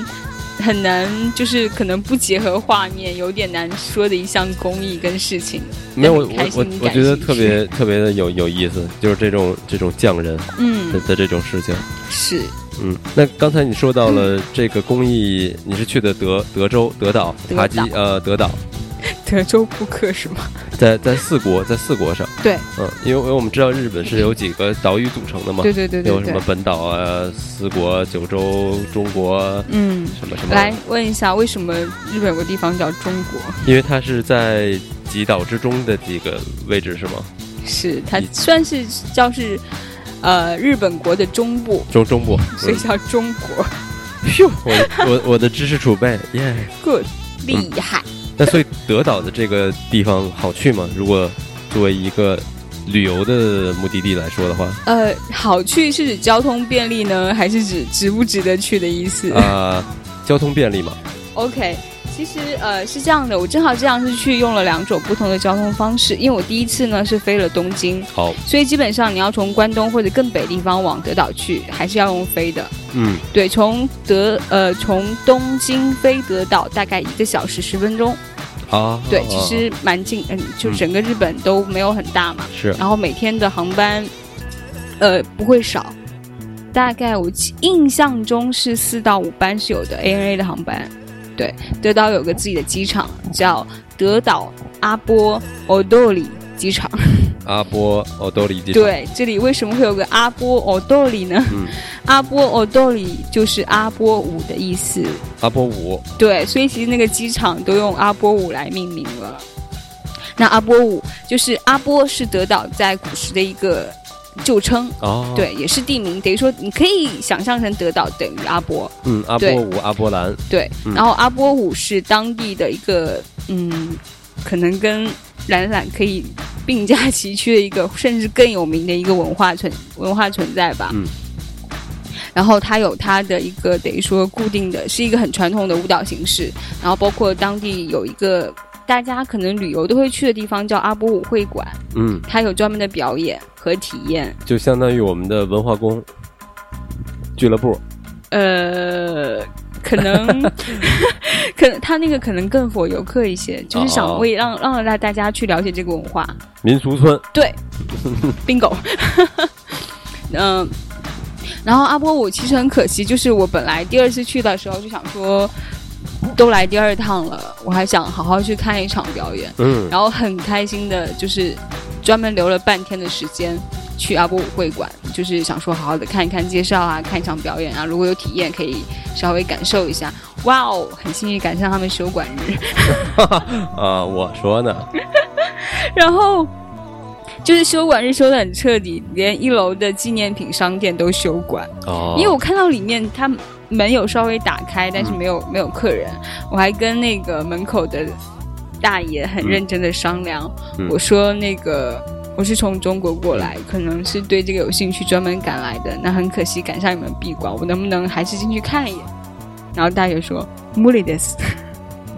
很难，就是可能不结合画面，有点难说的一项工艺跟事情。没有我我我觉得特别特别的有有意思，就是这种这种匠人的嗯。的这种事情，是。嗯，那刚才你说到了这个工艺，你是去的德德州德岛德塔吉呃德岛，德州扑克是吗？在在四国在四国上，对嗯，因为因为我们知道日本是由几个岛屿组成的嘛，对对对对对有什么。本岛啊、四国、九州、中国嗯，什么什么，来问一下，为什么日本有个地方叫中国？因为它是在几岛之中的几个位置是吗？是它算是叫是呃日本国的中部，中中部，所以叫中国。哟，我我我的知识储备，耶、Good，厉害。那所以德岛的这个地方好去吗？如果作为一个旅游的目的地来说的话，呃，好去是指交通便利呢，还是指值不值得去的意思？啊、交通便利嘛，OK，其实呃是这样的，我正好这样是去用了两种不同的交通方式，因为我第一次呢是飞了东京，好，所以基本上你要从关东或者更北地方往德岛去，还是要用飞的。嗯，对，从德呃从东京飞德岛大概一个小时十分钟，啊，对，啊其实蛮近，嗯，就整个日本都没有很大嘛，是。然后每天的航班呃不会少。大概我印象中是四到五班是有的 ANA 的航班，对，德岛有个自己的机场，叫德岛阿波奥多里机场。阿波奥多里机场。对，这里为什么会有个阿波奥多里呢？嗯，阿波奥多里就是阿波舞的意思。阿波舞。对，所以其实那个机场都用阿波舞来命名了。那阿波舞就是阿波是德岛在古时的一个旧称哦，对，也是地名，等于说你可以想象成德岛等于阿波。嗯，阿波舞、阿波兰。对，嗯然后阿波舞是当地的一个嗯，可能跟懒懒可以并驾齐驱的一个，甚至更有名的一个文化存文化存在吧。嗯。然后它有它的一个等于说固定的，是一个很传统的舞蹈形式。然后包括当地有一个大家可能旅游都会去的地方，叫阿波舞会馆，嗯，它有专门的表演和体验。就相当于我们的文化宫俱乐部。呃，可能，可能他那个可能更火游客一些，就是想为让让让大家去了解这个文化。民俗村。对，bingo。嗯，然后阿波舞其实很可惜，就是我本来第二次去的时候就想说，都来第二趟了，我还想好好去看一场表演，嗯，然后很开心的，就是专门留了半天的时间。去阿波舞会馆，就是想说好好的看一看介绍啊，看一场表演啊。如果有体验，可以稍微感受一下。哇哦，很幸运赶上他们休馆日。啊，我说呢。然后就是休馆日休的很彻底，连一楼的纪念品商店都休馆。哦。因为我看到里面它门有稍微打开，但是没有、没有客人。我还跟那个门口的大爷很认真的商量，嗯、我说那个。我是从中国过来，可能是对这个有兴趣，专门赶来的。那很可惜赶上你们闭馆，我能不能还是进去看一眼？然后大爷说：“无理的，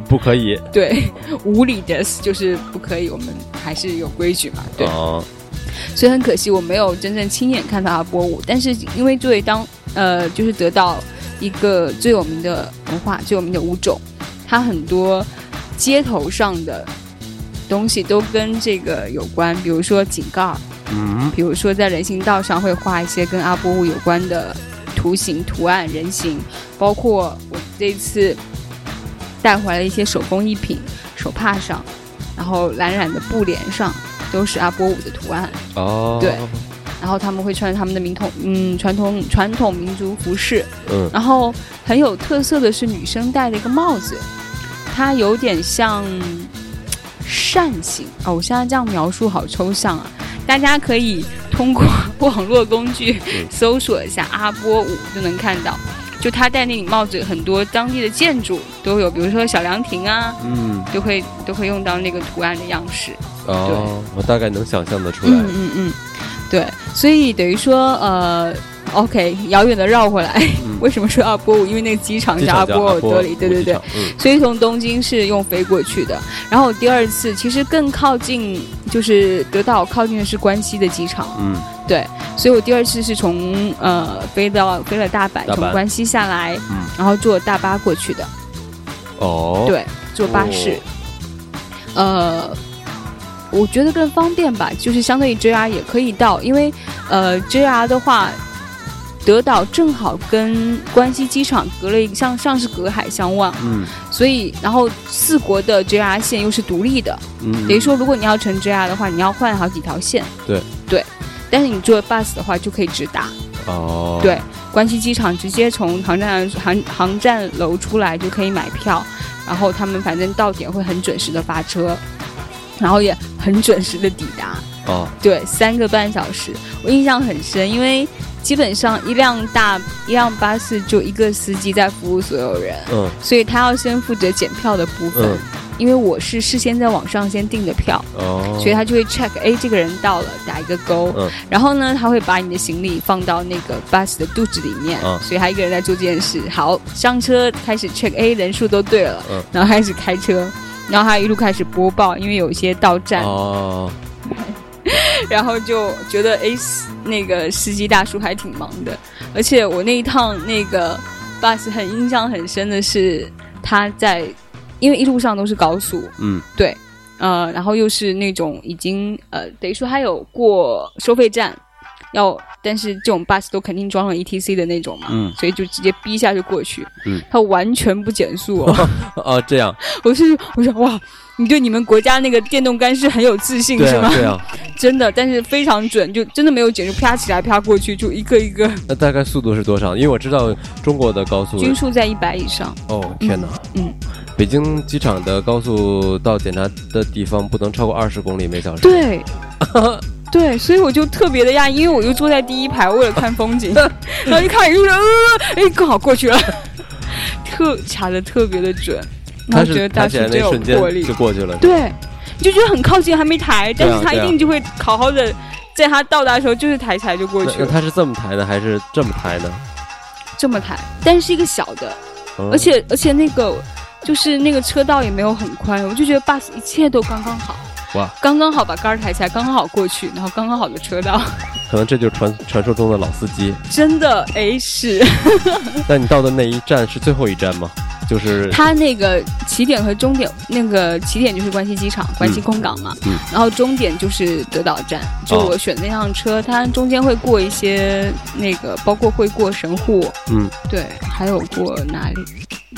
不可以。”对，无理的，就是不可以。我们还是有规矩嘛，对。哦、所以很可惜，我没有真正亲眼看到阿波舞。但是因为作为当呃，就是得到一个最有名的文化、最有名的舞种，它很多街头上的。东西都跟这个有关，比如说井盖，嗯，比如说在人行道上会画一些跟阿波舞有关的图形、图案、人形，包括我这次带回来的一些手工艺品，手帕上，然后蓝染的布帘上都是阿波舞的图案。哦，对，然后他们会穿他们的民统嗯传统传统民族服饰，嗯，然后很有特色的是女生戴的一个帽子，它有点像。扇形哦，我现在这样描述好抽象啊！大家可以通过网络工具搜索一下阿波舞，就能看到。就他戴那顶帽子，很多当地的建筑都有，比如说小凉亭啊，嗯，都会都会用到那个图案的样式。哦，我大概能想象得出来。嗯嗯嗯，对，所以等于说呃。OK，遥远的绕回来，嗯、为什么说阿波舞？因为那个机场叫阿波尔多里，对对对，嗯、所以从东京是用飞过去的。然后第二次其实更靠近，就是德岛靠近的是关西的机场，嗯，对，所以我第二次是从呃飞到飞了大阪，大阪。从关西下来，嗯，然后坐大巴过去的，哦，对，坐巴士，哦、呃。我觉得更方便吧，就是相对于 JR 也可以到，因为呃 JR 的话。德岛正好跟关西机场隔了一像像是隔海相望，嗯，所以然后四国的 JR 线又是独立的，嗯，等于说如果你要乘 JR 的话，你要换好几条线，对。对，但是你坐 bus 的话就可以直达，哦，对，关西机场直接从航站航航站楼出来就可以买票，然后他们反正到点会很准时的发车，然后也很准时的抵达，哦，对，三个半小时，我印象很深，因为。基本上一辆大一辆巴士就一个司机在服务所有人，嗯，所以他要先负责检票的部分，嗯、因为我是事先在网上先订的票，哦，所以他就会 check，哎，这个人到了，打一个勾，嗯，然后呢，他会把你的行李放到那个 bus 的肚子里面，嗯，所以他一个人在做这件事。好，上车开始 check，哎，人数都对了，嗯，然后开始开车，然后他一路开始播报，因为有一些到站，哦。然后就觉得哎，那个司机大叔还挺忙的，而且我那一趟那个 bus 很印象很深的是他在，因为一路上都是高速，嗯，对，呃，然后又是那种已经呃，等于说他有过收费站，要，但是这种 bus 都肯定装了 ETC 的那种嘛，嗯所以就直接逼一下就过去，嗯，它完全不减速、哦，哦，这样，我是我说哇，你对你们国家那个电动杆是很有自信是吗？对啊，对啊。真的，但是非常准，就真的没有减速，啪起来啪过去，就一个一个，那大概速度是多少？因为我知道中国的高速均速在一百以上。哦，天哪！嗯，北京机场的高速到检查的地方不能超过二十公里每小时。对，对，所以我就特别的讶异，因为我就坐在第一排，为了看风景，然后一看一路人，呃，哎，刚好过去了，特卡的特别的准，然它是后觉得大抬起来叔真有那瞬间魄力。就，过去了。对，你就觉得很靠近，还没抬，但是他一定就会好好的，在他到达的时候就是抬起来就过去了，那他是这么抬的，还是这么抬呢？这么抬，但是一个小的，嗯而且而且那个就是那个车道也没有很宽，我就觉得 bus 一切都刚刚好，哇，刚刚好把杆儿抬起来，刚刚好过去，然后刚刚好的车道，可能这就是传传说中的老司机。真的哎是。那你到的那一站是最后一站吗？就是它那个起点和终点，那个起点就是关西机场、关西空港嘛，嗯然后终点就是德岛站。就哦我选那辆车，它中间会过一些那个，包括会过神户，嗯，对，还有过哪里？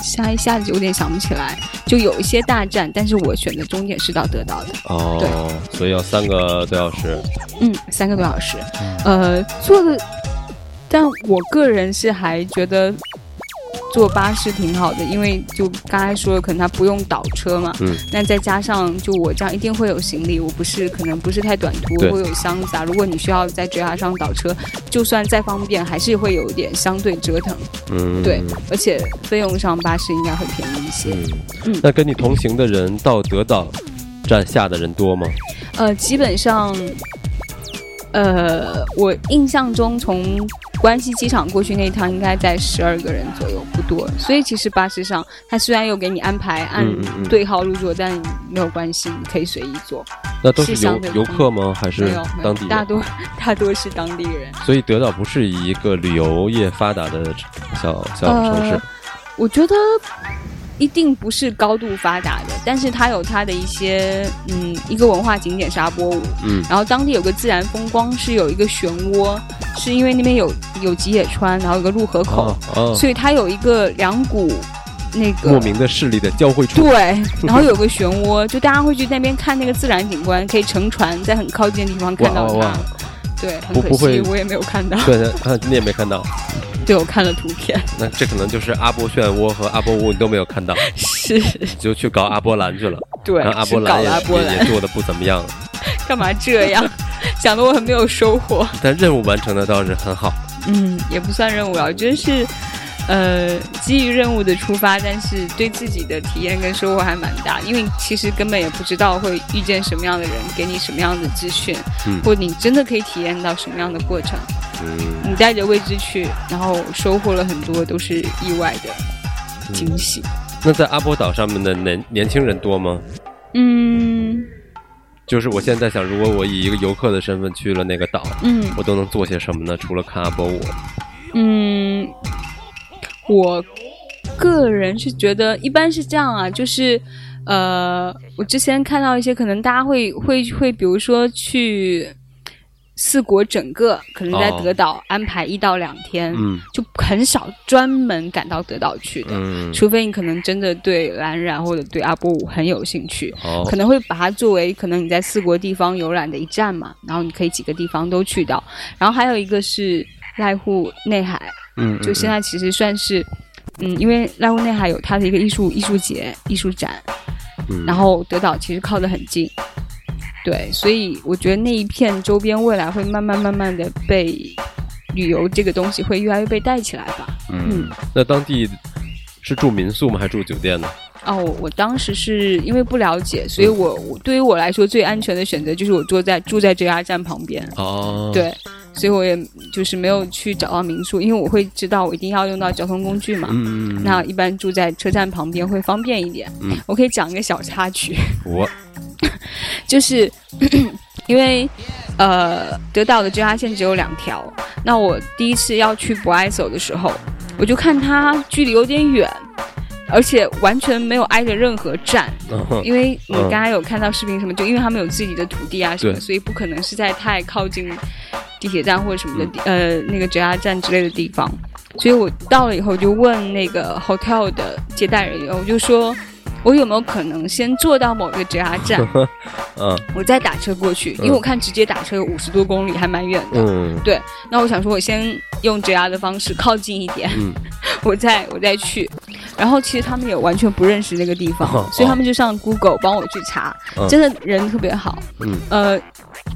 下一下子有点想不起来，就有一些大战，但是我选的终点是到得到的，哦，所以要三个多小时。嗯，三个多小时，呃，做的，但我个人是还觉得坐巴士挺好的，因为就刚才说了，可能它不用倒车嘛，嗯，那再加上就我这样一定会有行李，我不是可能不是太短途，对会有箱子啊。如果你需要在 JR 上倒车，就算再方便，还是会有一点相对折腾。嗯，对，而且费用上巴士应该会便宜一些。嗯嗯那跟你同行的人到德岛站下的人多吗？呃，基本上，呃，我印象中从关西机场过去那一趟应该在十二个人左右，不多。所以其实巴士上，它虽然有给你安排按对号入座，但没有关系，你可以随意坐。那都是游是游客吗？还是当地，人？大多 大多是当地人。所以德岛不是一个旅游业发达的小小城市呃。我觉得一定不是高度发达的，但是它有它的一些嗯，一个文化景点是阿波舞，嗯然后当地有个自然风光是有一个漩涡，是因为那边有有吉野川，然后有个入河口，哦哦，所以它有一个两股那个莫名的势力的交汇处。对，然后有个漩涡，就大家会去那边看那个自然景观，可以乘船在很靠近的地方看到它。对，很可不不会惜我也没有看到。对，啊，你也没看到，对，我看了图片，那这可能就是阿波漩涡和阿波舞你都没有看到，是，你就去搞阿波兰去了。对然后，阿波兰也了阿波兰也也，做的不怎么样，干嘛这样？讲的我很没有收获。但任务完成的倒是很好。嗯，也不算任务啊，我觉得是，呃，基于任务的出发，但是对自己的体验跟收获还蛮大，因为其实根本也不知道会遇见什么样的人，给你什么样的资讯，嗯或你真的可以体验到什么样的过程。嗯，你带着未知去，然后收获了很多都是意外的惊喜。那在阿波岛上面的年年轻人多吗？嗯就是我现在想，如果我以一个游客的身份去了那个岛，嗯我都能做些什么呢？除了看阿波舞，嗯，我个人是觉得一般是这样啊，就是呃，我之前看到一些可能大家会会会，比如说去四国整个可能在哦德岛安排一到两天，嗯就很少专门赶到德岛去的。嗯，除非你可能真的对蓝染或者对阿波舞很有兴趣，好可，能会把它作为可能你在四国地方游览的一站嘛，然后你可以几个地方都去到。然后还有一个是濑户内海，嗯，就现在其实算是，嗯，因为濑户内海有它的一个艺术艺术节、艺术展，嗯，然后德岛其实靠得很近，对，所以我觉得那一片周边未来会慢慢慢慢的被旅游这个东西会越来越被带起来吧。嗯，那当地是住民宿吗？还是住酒店呢？哦，我我当时是因为不了解，所以我我对于我来说最安全的选择就是我坐在住在 JR 站旁边，哦，，对，所以我也就是没有去找到民宿，因为我会知道我一定要用到交通工具嘛。嗯嗯，那一般住在车站旁边会方便一点。嗯我可以讲一个小插曲，我 就是 因为呃，得到的 JR 线只有两条。那我第一次要去博爱走的时候，我就看它距离有点远，而且完全没有挨着任何站。嗯因为你嗯刚才有看到视频什么，就因为他们有自己的土地啊什么，所以不可能是在太靠近地铁站或者什么的地、呃那个 JR 站之类的地方，所以我到了以后就问那个 hotel 的接待人员，我就说我有没有可能先坐到某一个 JR 站，嗯。我再打车过去，因为我看直接打车有五十多公里，还蛮远的。嗯。对，那我想说，我先用 JR 的方式靠近一点，嗯。我再我再去。然后其实他们也完全不认识那个地方，哦。所以他们就上 Google 帮我去查，嗯。真的人特别好。嗯。呃，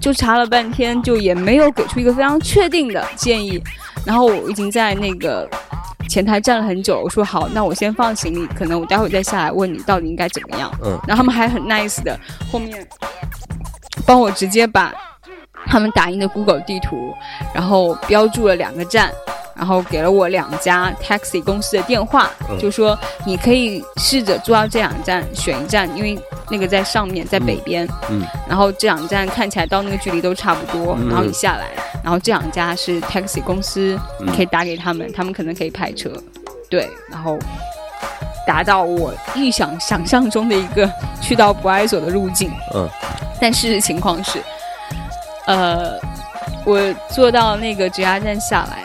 就查了半天，就也没有给出一个非常确定的建议。然后我已经在那个前台站了很久，我说好，那我先放行李，可能我待会再下来问你到底应该怎么样。嗯然后他们还很 nice 的，后面帮我直接把他们打印的 Google 地图，然后标注了两个站，然后给了我两家 taxi 公司的电话，嗯。就说你可以试着坐到这两站选一站，因为那个在上面，在北边，嗯。然后这两站看起来到那个距离都差不多，嗯。然后你下来，然后这两家是 taxi 公司，嗯。你可以打给他们，他们可能可以派车，对，然后达到我预想想象中的一个去到博爱所的路径。嗯。但事实情况是，呃，我坐到那个直辖站下来，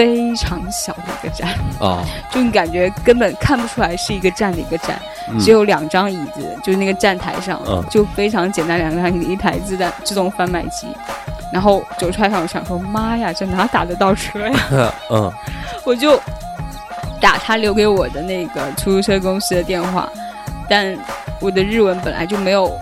非常小的一个站，哦，就你感觉根本看不出来是一个站的一个站，嗯。只有两张椅子，就是那个站台上，嗯。就非常简单，两张椅子，一台自带自动贩卖机。然后走出来上，我想说，妈呀，这哪打得到车呀？嗯。我就打他留给我的那个出租车公司的电话，但我的日文本来就没有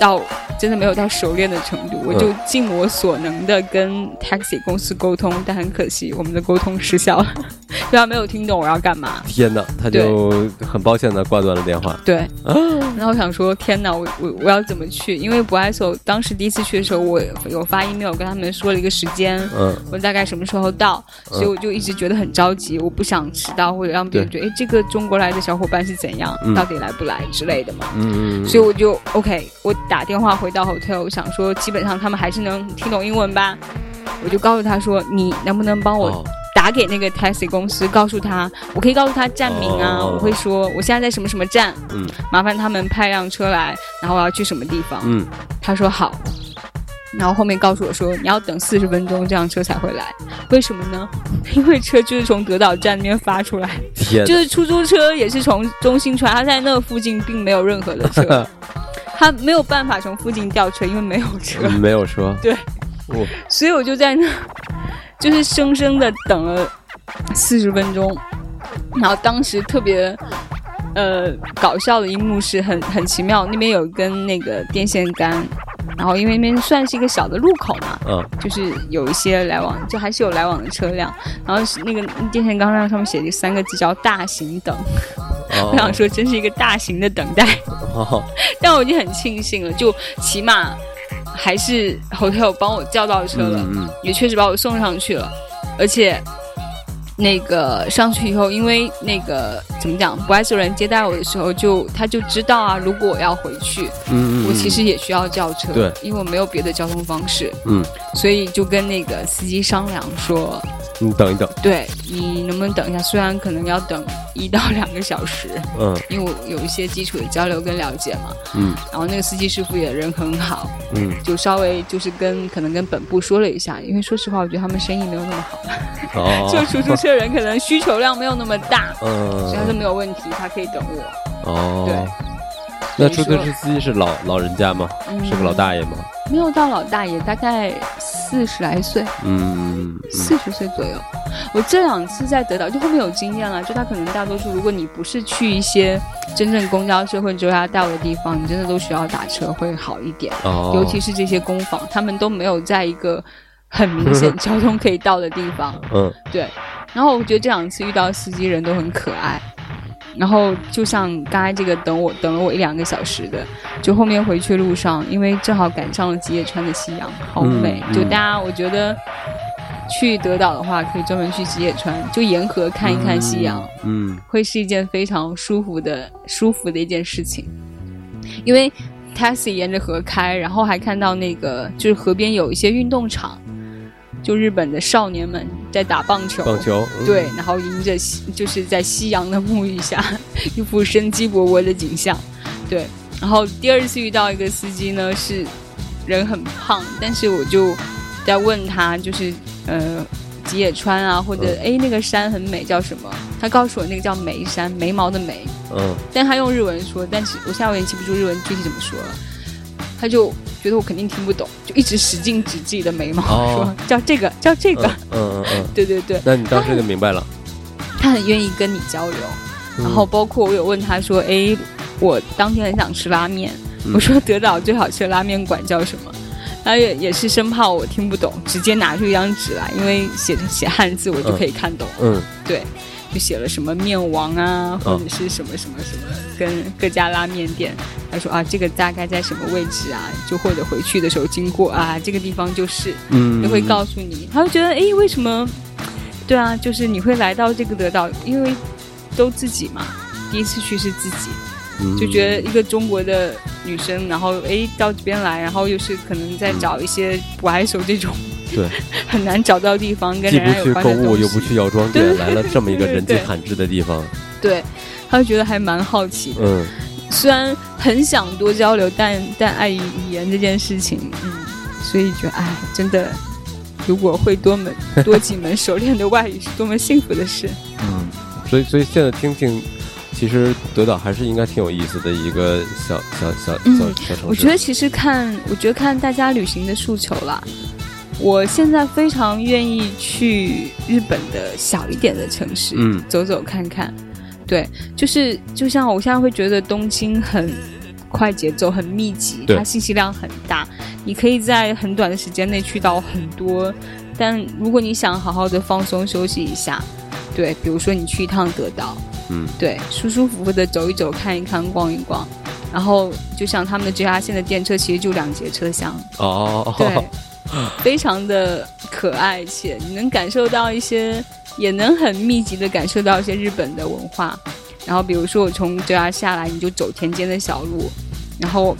到真的没有到熟练的程度，我就尽我所能的跟 taxi 公司沟通，但很可惜我们的沟通失效了，因为他没有听懂我要干嘛。天哪，他就很抱歉的挂断了电话。对，然后我想说，天哪，我我我要怎么去？因为不爱所当时第一次去的时候，我有发 email 跟他们说了一个时间，嗯。我大概什么时候到，所以我就一直觉得很着急，我不想迟到或者让别人觉得，哎，这个中国来的小伙伴是怎样，嗯。到底来不来之类的嘛。嗯嗯，所以我就 OK，我打电话回到 hotel，我想说基本上他们还是能听懂英文吧，我就告诉他说，你能不能帮我哦打给那个 taxi 公司，告诉他，我可以告诉他站名啊，哦我会说我现在在什么什么站，嗯麻烦他们派辆车来，然后我要去什么地方。嗯他说好，然后后面告诉我说你要等四十分钟，这辆车才会来。为什么呢？因为车就是从德岛站那边发出来，天就是出租车也是从中心出来，他在那附近并没有任何的车，他没有办法从附近调车，因为没有车。哪，没有车。对，我所以我就在那，就是生生的等了四十分钟，然后当时特别呃搞笑的一幕是很很奇妙，那边有一根那个电线杆，然后因为那边算是一个小的路口嘛，嗯就是有一些来往，就还是有来往的车辆，然后是那个电线杆上上面写着三个字叫“大型等”，哦我想说真是一个大型的等待。哦但我已经很庆幸了，就起码还是 hotel 帮我叫到车了，嗯嗯也确实把我送上去了，而且那个上去以后，因为那个怎么讲，不爱做人接待我的时候就，他就知道啊，如果我要回去，嗯嗯，我其实也需要叫车，对，因为我没有别的交通方式，嗯，所以就跟那个司机商量说，你等一等，对你能不能等一下？虽然可能要等一到两个小时，嗯。因为我有一些基础的交流跟了解嘛，嗯。然后那个司机师傅也人很好，嗯。就稍微就是跟可能跟本部说了一下，因为说实话，我觉得他们生意没有那么好，哦，就出租车人可能需求量没有那么大，嗯。所以他说没有问题，他可以等我。哦，对。那出租车司机是老老人家吗？嗯是个老大爷吗？没有到老大爷，大概四十来岁，嗯嗯四十岁左右。我这两次在德岛就后面有经验了，就他可能大多数，如果你不是去一些真正公交车或者周他到的地方，你真的都需要打车会好一点。哦，尤其是这些工坊，他们都没有在一个很明显交通可以到的地方。嗯对，然后我觉得这两次遇到司机人都很可爱。然后就像刚才这个等我等了我一两个小时的，就后面回去路上，因为正好赶上了吉野川的夕阳，好美。就大家我觉得去德岛的话，可以专门去吉野川，就沿河看一看夕阳。嗯会是一件非常舒服的、舒服的一件事情，因为 taxi 沿着河开，然后还看到那个就是河边有一些运动场，就日本的少年们在打棒球，棒球，嗯对，然后迎着夕就是在夕阳的沐浴下，一副生机勃勃的景象，对。然后第二次遇到一个司机呢，是人很胖，但是我就在问他，就是呃吉野川啊，或者嗯哎、那个山很美，叫什么？他告诉我那个叫眉山，眉毛的眉。嗯但他用日文说，但是我现在有点记不住日文具体怎么说了。他就觉得我肯定听不懂，就一直使劲指自己的眉毛，哦说叫这个叫这个。嗯嗯嗯嗯，对对对，那你当时就明白了。他很愿意跟你交流。嗯然后包括我有问他说，哎，我当天很想吃拉面，嗯我说德岛最好吃的拉面馆叫什么？他也也是生怕我听不懂，直接拿出一张纸来，因为写写汉字我就可以看懂。嗯对，就写了什么面王啊，或嗯者是什么什么什么，跟各家拉面店。他说啊，这个大概在什么位置啊？就或者回去的时候经过啊，这个地方就是，嗯，就会告诉你。他会觉得，哎，为什么？对啊，就是你会来到这个得到，因为都自己嘛，第一次去是自己，嗯就觉得一个中国的女生，然后哎到这边来，然后又是可能在找一些不爱手这种，对，很难找到地方跟既不人家有去购物，又不去药妆 店，来了这么一个人迹罕至的地方。对，他就觉得还蛮好奇的。嗯虽然很想多交流，但但碍于语言这件事情，嗯，所以觉得哎，真的，如果会多门多几门 熟练的外语，是多么幸福的事。嗯，所以所以现在听听，其实德岛还是应该挺有意思的一个小小小嗯小小城市。我觉得其实看，我觉得看大家旅行的诉求啦。我现在非常愿意去日本的小一点的城市，嗯。走走看看。对，就是就像我现在会觉得东京很快节奏、很密集，对。它信息量很大，你可以在很短的时间内去到很多。但如果你想好好的放松休息一下，对，比如说你去一趟德岛，嗯。对，舒舒服服的走一走、看一看、逛一逛，然后就像他们的 JR 线的电车，其实就两节车厢，哦，对，非常的可爱，且你能感受到一些，也能很密集的感受到一些日本的文化。然后比如说我从这儿下来，你就走田间的小路，然后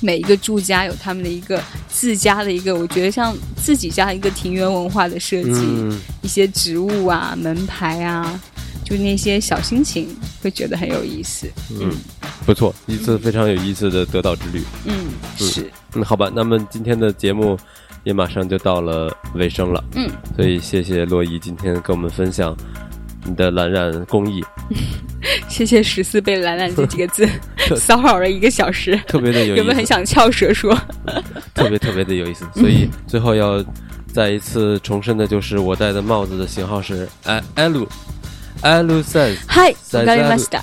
每一个住家有他们的一个自家的一个，我觉得像自己家一个庭园文化的设计，嗯一些植物啊、门牌啊，就那些小心情，会觉得很有意思。嗯，不错，一次非常有意思的得到之旅。嗯，是，嗯，好吧，那么今天的节目也马上就到了尾声了。嗯，所以谢谢洛伊今天跟我们分享你的蓝染工艺，谢谢十四被懒懒这几个字 骚扰了一个小时。特别的有意思，有没有很想翘舌说？特别特别的有意思。所以最后要再一次重申的就是，我戴的帽子的型号是 L L L says。嗨，在我告诉马斯达，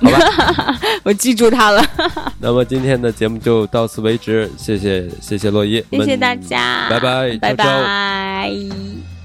好吧，我记住他了。那么今天的节目就到此为止，谢谢谢谢洛伊，谢谢大家，拜拜，拜拜。